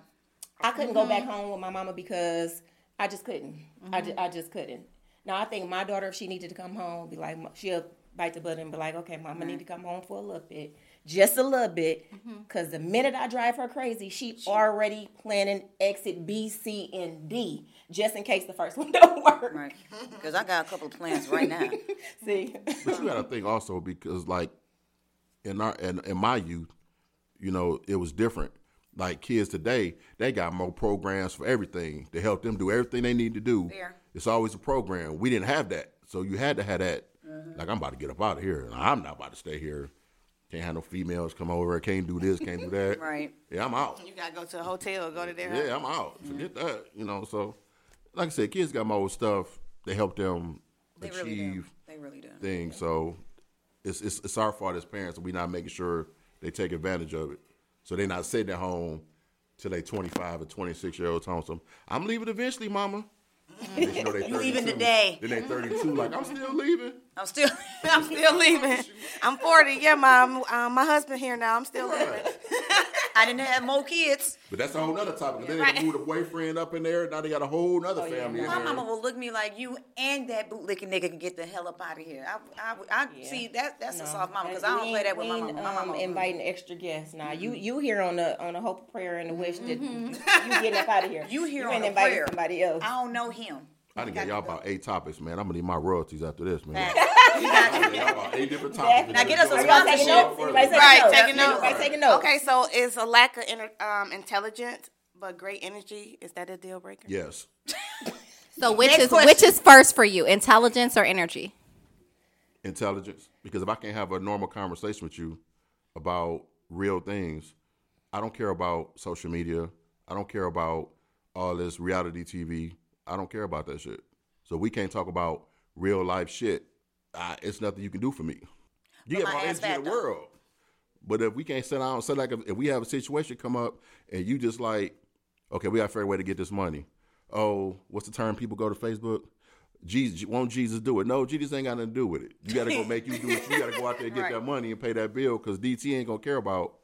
I couldn't go back home with my mama because I just couldn't. I, ju- I just couldn't. Now I think my daughter, if she needed to come home, be like, she'll bite the bullet and be like, okay, mama, need to come home for a little bit, just a little bit, mm-hmm. because the minute I drive her crazy, she already planning exit B, C, and D, just in case the first [LAUGHS] one don't work. Right. Because I got a couple of plans right now. [LAUGHS] See, But you got to think also because like in our in, in my youth, you know, it was different. Like kids today, they got more programs for everything to help them do everything they need to do. Fair. It's always a program. We didn't have that, so you had to have that. Mm-hmm. Like I'm about to get up out of here. I'm not about to stay here. Can't have no females come over. Can't do this. Can't do that. [LAUGHS] Right. Yeah, I'm out. you gotta go to a hotel, go to their Yeah, I'm out. Mm-hmm. Forget that. You know, so like I said, kids got more stuff to help them They really do. achieve They really do. thing. So it's, it's it's our fault as parents that we not making sure they take advantage of it. So they're not sitting at home till they 25 or 26 year olds home. So I'm leaving eventually, mama. Then you know they leaving today. Then they're 32, like I'm still leaving. I'm still. [LAUGHS] I'm still leaving. I'm 40. Yeah, mom. Um, my husband here now. I'm still leaving. [LAUGHS] I didn't have more kids. But that's a whole nother topic. Then they moved a boyfriend up in there. Now they got a whole nother oh, family in My there. mama will look at me like you and that bootlicking nigga can get the hell up out of here. I, I, I see that that's a soft mama because I uh, don't We play that with we my mama. My um, mama. inviting extra guests. Now you mm-hmm. you here on the on the hope of prayer and the wish that mm-hmm. you, you getting up out [LAUGHS] of here. You here ain't on a inviting prayer. somebody else. I don't know him. I didn't get y'all about eight topics, man. I'm gonna need my royalties after this, man. [LAUGHS] You got I you. done got about eight different topics. Now get us a Are y'all taking sponsorship. notes? Anybody taking Right, notes? taking notes. Anybody taking notes? Okay, so is a lack of inter- um, intelligence but great energy is that a deal breaker? Yes. [LAUGHS] So which Next is question. which is first for you, intelligence or energy? Intelligence. Because if I can't have a normal conversation with you about real things, I don't care about social media. I don't care about all this reality TV. I don't care about that shit. So we can't talk about real life shit. I, it's nothing you can do for me. You But get my energy in the world. But if we can't sit down, say like if, if we have a situation come up and you just like, okay, we got a fair way to get this money. Oh, what's the term people go to Facebook? Jesus, won't Jesus do it? No, Jesus ain't got nothing to do with it. You got to go make you do it. You got to go out there and get [LAUGHS] Right. that money and pay that bill because DT ain't gonna care about.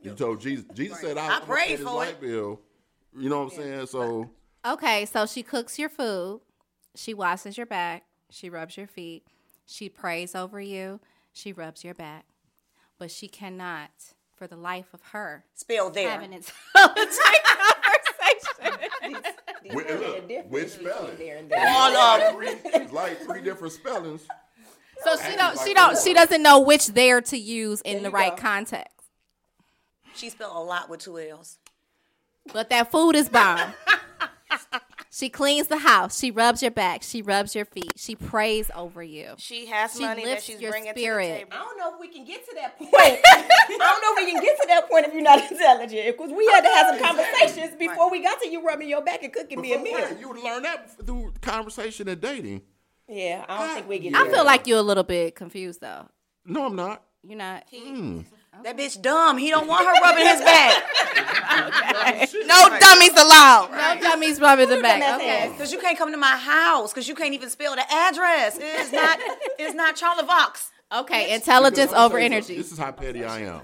You told Jesus. Jesus said, "I, I prayed for light it. bill." You know what I'm saying? So Okay, so she cooks your food, she washes your back, she rubs your feet, she prays over you, she rubs your back, but she cannot, for the life of her, Spell there. have an intelligent [LAUGHS] conversation. [LAUGHS] Wait, There's a look, difference which spelling? there and there. like three, like three different spellings. So she don't she don't she doesn't know which there to use in the right go. context. She spelled a lot with two L's. But that food is bomb. [LAUGHS] she cleans the house. She rubs your back. She rubs your feet. She prays over you. She has She money that she's your bringing spirit. to the table. I don't know if we can get to that point. [LAUGHS] I don't know if we can get to that point if you're not intelligent. Because we had to have some conversations before we got to you rubbing your back and cooking But me a meal. where? You would learn that through conversation and dating. Yeah, I don't think we get. I feel like you're a little bit confused though. No, I'm not. You're not. Mm. That bitch dumb. He don't want her rubbing his back. [LAUGHS] No dummies allowed. No dummies rubbing the back. that Okay. Cause you can't come to my house. Cause you can't even spell the address. It's not. It's not Charlie Vox. Okay. Intelligence Because over gonna tell you energy. This is how petty I am.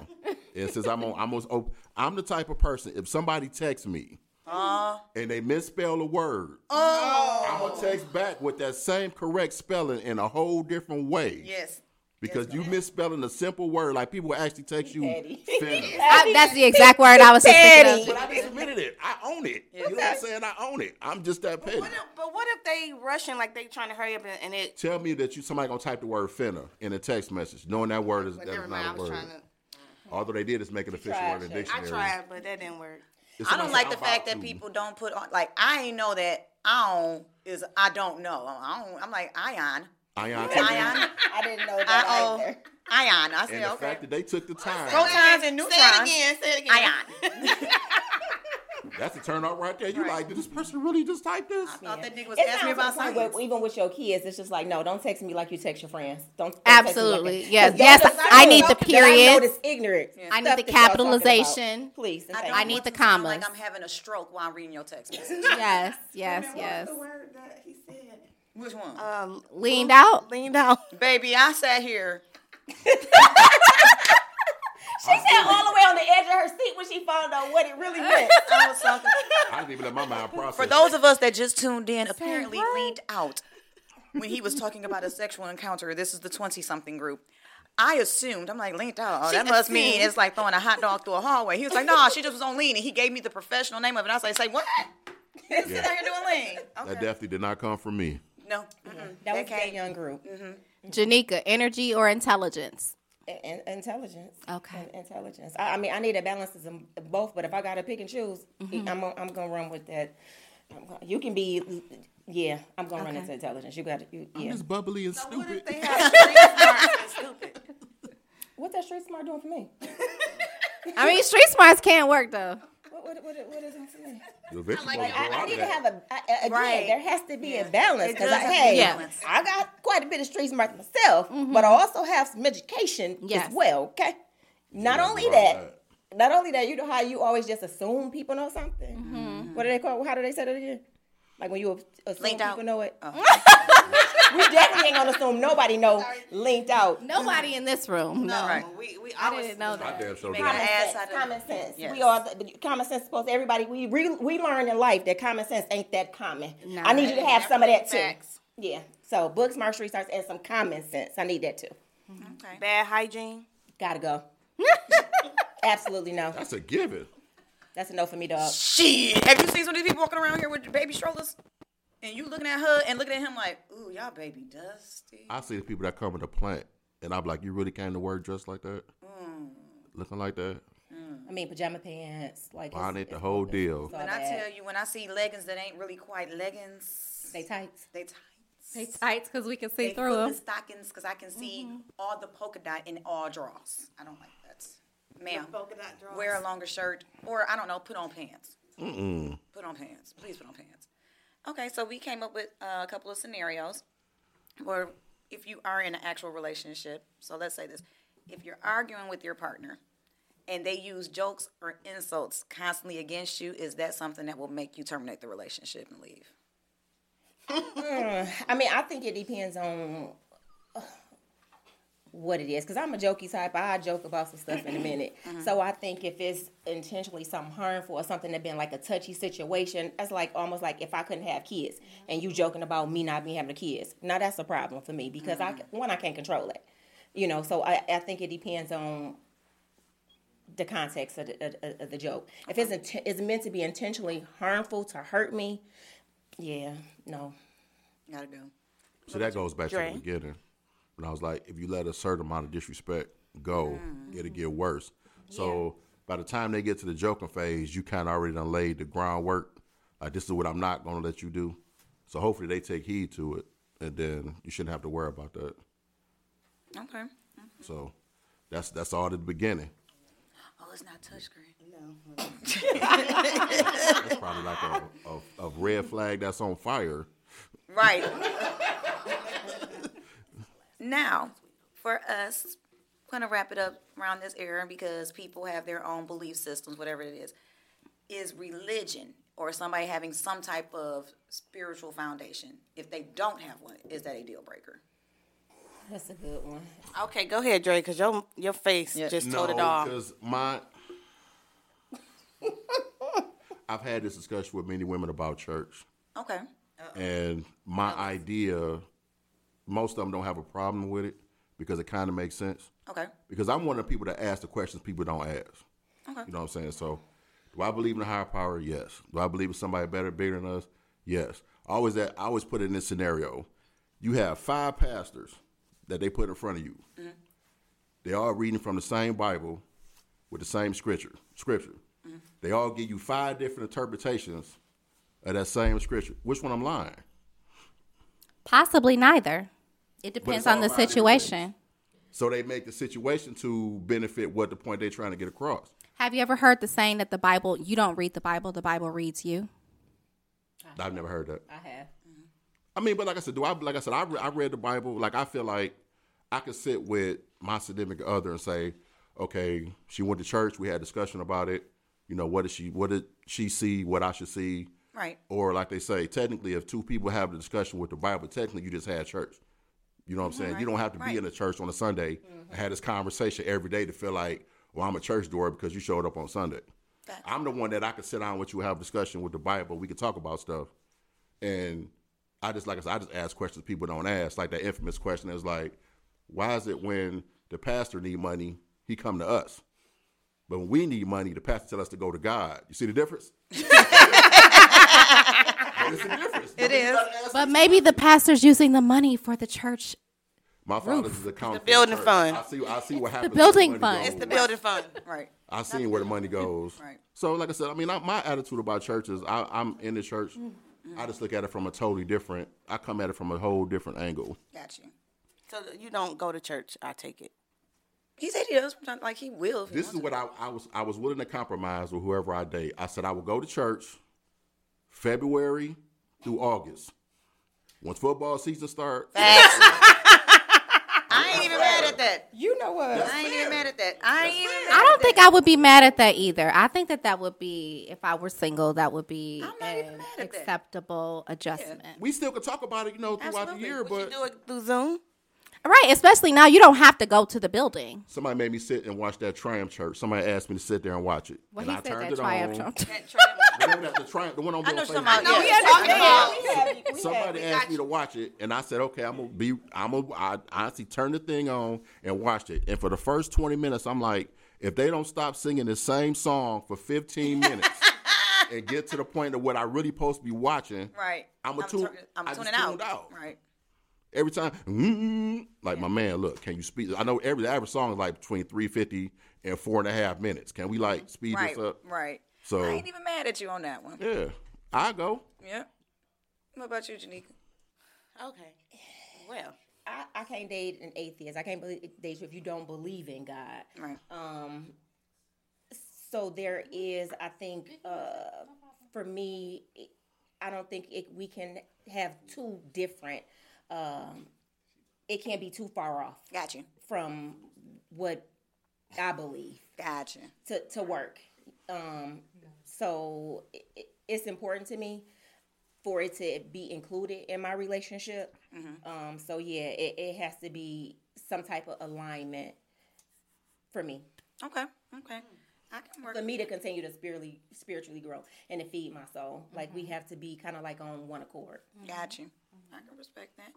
And since I'm on, I'm, on, I'm the type of person. If somebody texts me uh-huh. and they misspell a word, oh. I'm gonna text back with that same correct spelling in a whole different way. Yes. Because you misspelling a simple word, like people will actually text you. Petty. [LAUGHS] finna. [LAUGHS] I- that's the exact word I was just thinking But. I just admitted it. I own it. You know what I'm saying? I own it. I'm just that petty. What if, but what if they rushing like they trying to hurry up and, and it? Tell me that you somebody gonna type the word finna in a text message, knowing that word is that's never mind. I not a was word. trying to. Although they did is make an official tried, word in the Shay. I I dictionary. tried, but that didn't work. I don't like the fact about that people don't put on. Like I ain't know that ion is. I don't know. I don't. I'm like ion. Ion. Ion. I didn't know I that oh. either. Ion. I And said the okay. fact that they took the time, Protons and neutrons. Say neutrons. it again. Say it again. Ion. [LAUGHS] that's a turn off right there. You like, did this person really just type this? I thought that nigga was It asking me sounds about like with- even with your kids, it's just like, no, don't text me like you text your friends. Don't, don't Absolutely. Text me Yes. like that. Yes, Y'all I need the that I period. know this ignorant. I need the that y'all talking about. capitalization. Please. I, don't I need want the to sound Like commas. I'm having a stroke while I'm reading your text message. Yes. Yes. Yes. Which one? Uh, Leaned out. leaned out. [LAUGHS] Baby, I sat here. She sat all the way on the edge of her seat when she found out what it really meant. [LAUGHS] I was talking. I didn't even let my mind process. For those of us that just tuned in, apparently leaned out when he was talking about a sexual encounter. This is the 20 something group. I assumed, I'm like, leaned out. Oh, that must mean it's like throwing a hot dog through a hallway. He was like, no, she just was on lean. And he gave me the professional name of it. I was like, say what? Sit Yeah. out here doing lean. that definitely did not come from me. No. mm-mm. That was Okay. that young group. Mm-hmm. Janika, energy or intelligence? In- intelligence. Okay. In- intelligence. I, I mean, I need a balance of both, but if I got to pick and choose, mm-hmm. I'm gonna- I'm gonna run with that. You can be, yeah. I'm gonna run into intelligence. You got to, you, I'm yeah. just bubbly and What stupid. if they have street smarts and stupid? What's that street smart doing for me? I mean, street smarts can't work though. What, what, what, what is it for me? Like gonna it. grow I, I need to that. have a, I, I- again, Right. there has to be Yeah. a balance. It Because, does have hey, be Yeah. I got quite a bit of street smart myself, mm-hmm. but I also have some education Yes. as well, okay? Not Yeah, only right. that, not only that, you know how you always just assume people know something? Mm-hmm. What do they call How do they say that again? Like when you assume Linked people out. know it? Oh. [LAUGHS] we definitely ain't gonna assume nobody know linked out. Nobody in this room. No. Right. We, we, I was- didn't know that. damn sure Make did. an Common ass sense. out Common sense. Yes. We all common sense. Supposed everybody we re, we learn in life that common sense ain't that common. I need you to have some of that too. Facts. Yeah. So books, martial arts, and some common sense. I need that too. Okay. Bad hygiene. Gotta go. [LAUGHS] Absolutely no. That's a given. That's a no for me, dog. Shit. Have you seen some of these people walking around here with baby strollers? And you looking at her and looking at him like, ooh, y'all baby dusty. I see the people that come in the plant, and I'm like, you really came to work dressed like that, mm. looking like that, mm. I mean pajama pants, like it's- bonnet, the whole deal. it's all When I tell you, when I see leggings that ain't really quite leggings, they tights. they tights. They tights because we can see They through full of them. stockings because I can see mm-hmm. all the polka dot in all drawers. I don't like that. Ma'am, polka dot drawers. wear a longer shirt or I don't know, put on pants. Mm-mm. Put on pants. Please put on pants. Okay, so we came up with uh, a couple of scenarios where if you are in an actual relationship, so let's say this if you're arguing with your partner and they use jokes or insults constantly against you, is that something that will make you terminate the relationship and leave? I mean, I think it depends on what it is. Because I'm a jokey type. I joke about some stuff in a minute. [LAUGHS] Uh-huh. So I think if it's intentionally something harmful or something that been like a touchy situation, that's like almost like if I couldn't have kids and you joking about me not being having the kids. Now that's a problem for me because I uh-huh. one I can't control it. You know, so I, I think it depends on the context of the, of- of the joke. If it's inten- it's meant to be intentionally harmful to hurt me, yeah, no. Gotta go. So that goes back Dre? to the beginning when I was like, if you let a certain amount of disrespect go, mm. it'll get worse. So by the time they get to the joking phase, you kind of already done laid the groundwork. Like this is what I'm not going to let you do. So hopefully they take heed to it, and then you shouldn't have to worry about that. Okay. Mm-hmm. So that's that's all at the beginning. Oh, it's not touchscreen. No. that's probably like a, a, a red flag that's on fire. Right. [LAUGHS] now, for us, I'm gonna wrap it up around this era because people have their own belief systems, whatever it is. Is religion or somebody having some type of spiritual foundation? If they don't have one, is that a deal breaker? That's a good one. Okay, go ahead, Dre, because your your face Yeah. just told it all. because my [LAUGHS] I've had this discussion with many women about church, Okay. and my idea, most of them don't have a problem with it because it kind of makes sense. Okay. Because I'm one of the people that ask the questions people don't ask. Okay. You know what I'm saying? So, do I believe in a higher power? Yes. Do I believe in somebody better, bigger than us? Yes. Always that I always put it in this scenario. You have five pastors that they put in front of you. Mm-hmm. They all reading from the same Bible with the same scripture. Scripture. Mm-hmm. They all give you five different interpretations of that same scripture. Which one I'm lying? Possibly neither. It depends on the situation. So they make the situation to benefit what the point they're trying to get across. Have you ever heard the saying that the Bible, you don't read the Bible, the Bible reads you? I've never heard that. I have. Mm-hmm. I mean, but like I said, do I? Like I said, I, re- I read the Bible. Like I feel like I could sit with my significant other and say, okay, she went to church. We had discussion about it. You know, what did she? What did she see? What I should see? Right. Or like they say, technically, if two people have a discussion with the Bible, technically you just had church. You know what I'm saying? You don't have to be in a church on a Sunday mm-hmm. and have this conversation every day to feel like, well, I'm a church door because you showed up on Sunday. Facts. I'm the one that I could sit down with you, have a discussion with the Bible. We could talk about stuff. And I just, like I said, I just ask questions people don't ask. Like that infamous question is like, why is it when the pastor need money, he come to us? But when we need money, the pastor tell us to go to God. You see the difference? [LAUGHS] But it's the difference. It is. But maybe the pastor's using the money for the church. My father's is account. The building fund. I see. I see what happens. The building when fund. money It's the building fund. [LAUGHS] Right. I seen where the money goes. Right. So, like I said, I mean, I, my attitude about church is I, I'm in the church. Mm-hmm. I just look at it from a totally different. I come at it from a whole different angle. Got you. So you don't go to church, I take it. He said he does. Like he will. if he This is wants what I, I was. I was willing to compromise with whoever I date. I said I would go to church February through August. Once football season starts, [LAUGHS] to. I ain't even mad at that. You know what? I ain't even mad at that. I ain't even mad I don't at think that. I would be mad at that either. I think that that would be, if I were single, that would be I'm not even an mad at that. acceptable adjustment. We still could talk about it, you know, throughout Absolutely. the year, we but should do it through Zoom. Right, especially now you don't have to go to the building. somebody made me sit and watch that Triumph Church. Somebody asked me to sit there and watch it. Well, and he I said turned that it triumph. on. Trump. Remember that, the Triumph, the one on I know somebody. I know Yeah. talking about. We have- we have- Somebody we asked me to watch it, and I said, "Okay, I'm gonna be. I'm gonna. I honestly turned the thing on and watched it. And for the first 20 minutes, I'm like, if they don't stop singing the same song for 15 [LAUGHS] minutes and get to the point of what I really supposed to be watching, Right. I'm a I'm, tune. turn- I'm tuning out. out. Right. Every time, mm, like my man, look, can you speed? I know every the average song is like between 350 and four and a half minutes. Can we like speed Right. this up? Right. So- I ain't even mad at you on that one. Yeah, I go. Yeah. What about you, Janika? Okay. Well, I, I can't date an atheist. I can't believe, date you if you don't believe in God. Right. Um, so there is, I think, uh, for me, I don't think it, we can have two different. Um, it can't be too far off Got you. from what I believe Gotcha. to to work. Um, so it, it- it's important to me for it to be included in my relationship. Um, so yeah, it, it has to be some type of alignment for me. Okay. Okay. I can work. For me to continue to spiritually spiritually grow and to feed my soul. Like we have to be kind of like on one accord. Got you. I can respect that.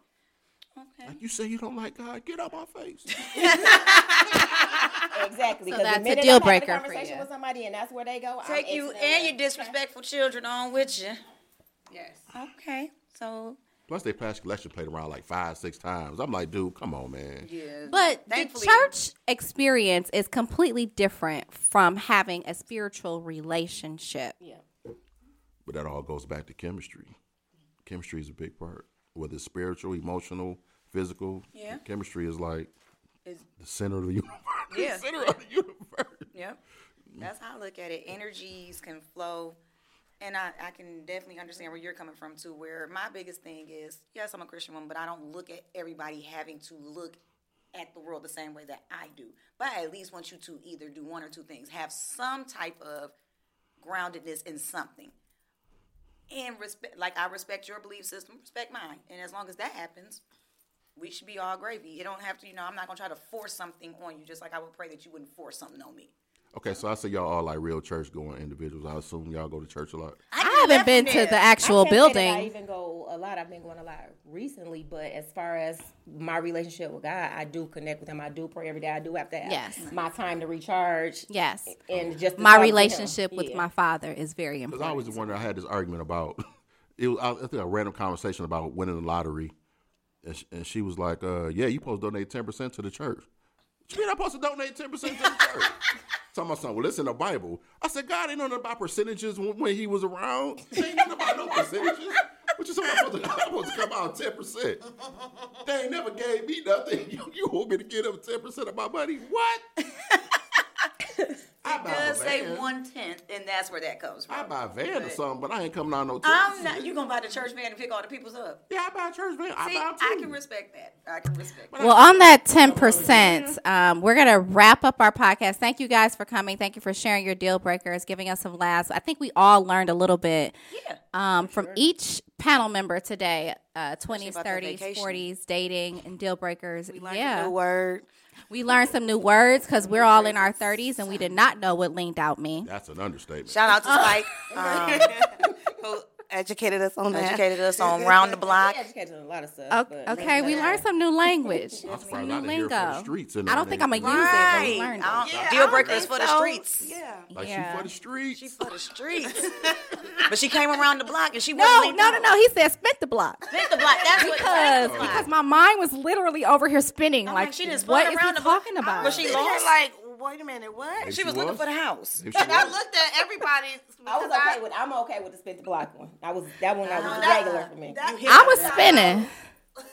Okay. Like you say you don't like God, get out my face. [LAUGHS] [LAUGHS] Exactly. So 'cause the that's a deal I'm having breaker for conversation you. with somebody and that's where they go. I'm Take you and your disrespectful children on with you. yes. Okay. So Plus, they past collection played around like five, six times. I'm like, dude, come on, man. yeah. But the church experience is completely different from having a spiritual relationship. Yeah. But that all goes back to chemistry. Chemistry is a big part. Whether it's spiritual, emotional, physical. Yeah. Chemistry is like Is- the center of the [LAUGHS] universe. Yeah. the center of the universe. Yep. That's how I look at it. Energies can flow. And I, I can definitely understand where you're coming from too, where my biggest thing is, yes, I'm a Christian woman, but I don't look at everybody having to look at the world the same way that I do. But I at least want you to either do one or two things. Have some type of groundedness in something. And respect like I respect your belief system, respect mine. And as long as that happens, we should be all gravy. You don't have to, you know, I'm not gonna try to force something on you, just like I would pray that you wouldn't force something on me. Okay, so I say y'all all like real church going individuals. I assume y'all go to church a lot. I haven't been to the actual building. I can't say that I even go a lot. I've been going a lot recently, but as far as my relationship with God, I do connect with Him. I do pray every day. I do have to have Yes. my time to recharge. Yes. and just My talk to Him. relationship with Yeah. my father is very important. Because. I always wonder. I had this argument about [LAUGHS] it. Was, I think a random conversation about winning the lottery, and she, and she was like, uh, "Yeah, you supposed to donate ten percent to the church." What you mean I'm supposed to donate ten percent to the [LAUGHS] church? Talking about something. Well, it's in the Bible. I said, God ain't nothing about percentages when, when he was around. He ain't nothing about no percentages. What you saying? I'm supposed to, I'm supposed to come out ten percent. They ain't never gave me nothing. [LAUGHS] You, you want me to them ten percent of my money? What? I buy does say one tenth, and that's where that comes from. I buy a van or something, but I ain't coming out no 10 I'm not. You gonna buy the church van and pick all the people's up? Yeah, I buy a church van. I See, buy 'em I can respect that. I can respect. that. Well, on that 10%, um, we're going to wrap up our podcast. Thank you guys for coming. Thank you for sharing your deal breakers, giving us some laughs. I think we all learned a little bit Yeah. um, from each panel member today uh, 20s, 30s, 40s, dating, and deal breakers. We Learned a new word. We learned some new words because we're all in our 30s and we did not know what leaned out mean. That's an understatement. Shout out to [LAUGHS] Spike, um, [LAUGHS] Who educated us on that? educated us on [LAUGHS] round the block. He educated on a lot of stuff. Okay, okay, we learned some new [LAUGHS] language, I'm some new I didn't hear it from lingo. the streets I don't think I'm everything. gonna use it, but we Right. learned I it. don't- Deal don't breakers for the so. streets. Yeah. Like Yeah. she for the streets. She for the streets. [LAUGHS] but she came around the block and she No, wasn't no, no, no. He said spit the block. Spit the block. That's because that's because my mind was literally over here spinning. I'm like, like, she just what spun is he around the block. talking about? Was she Sitting lost? like, wait a minute, what? Maybe She was looking for the house. If she I was. looked at everybody. [LAUGHS] I was because okay with. I'm okay with the spit the block one. I was that one. That was uh-huh. that- regular for me. that- I was spinning. [LAUGHS] the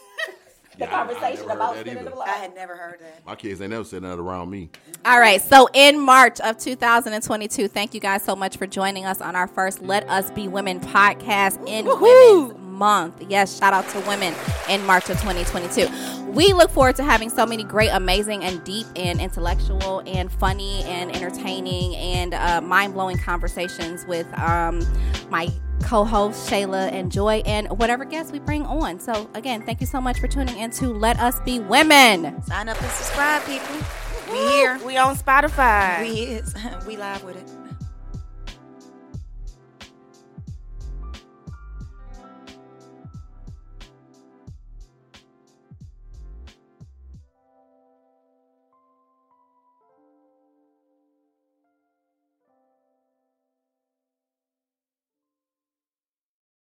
Yeah, I- I conversation about spinning the block. I had never heard that. My kids ain't never said that around me. All right. So in March of 2022, thank you guys so much for joining us on our first Let Us Be Women podcast in Women's Month. Yes, shout out to women in March of 2022. We look forward to having so many great, amazing, and deep, and intellectual, and funny, and entertaining, and uh, mind blowing conversations with um, my co hosts, Shayla and Joy, and whatever guests we bring on. So, again, thank you so much for tuning in to Let Us Be Women. Sign up and subscribe, people. We here. We on Spotify. We is. [LAUGHS] We live with it.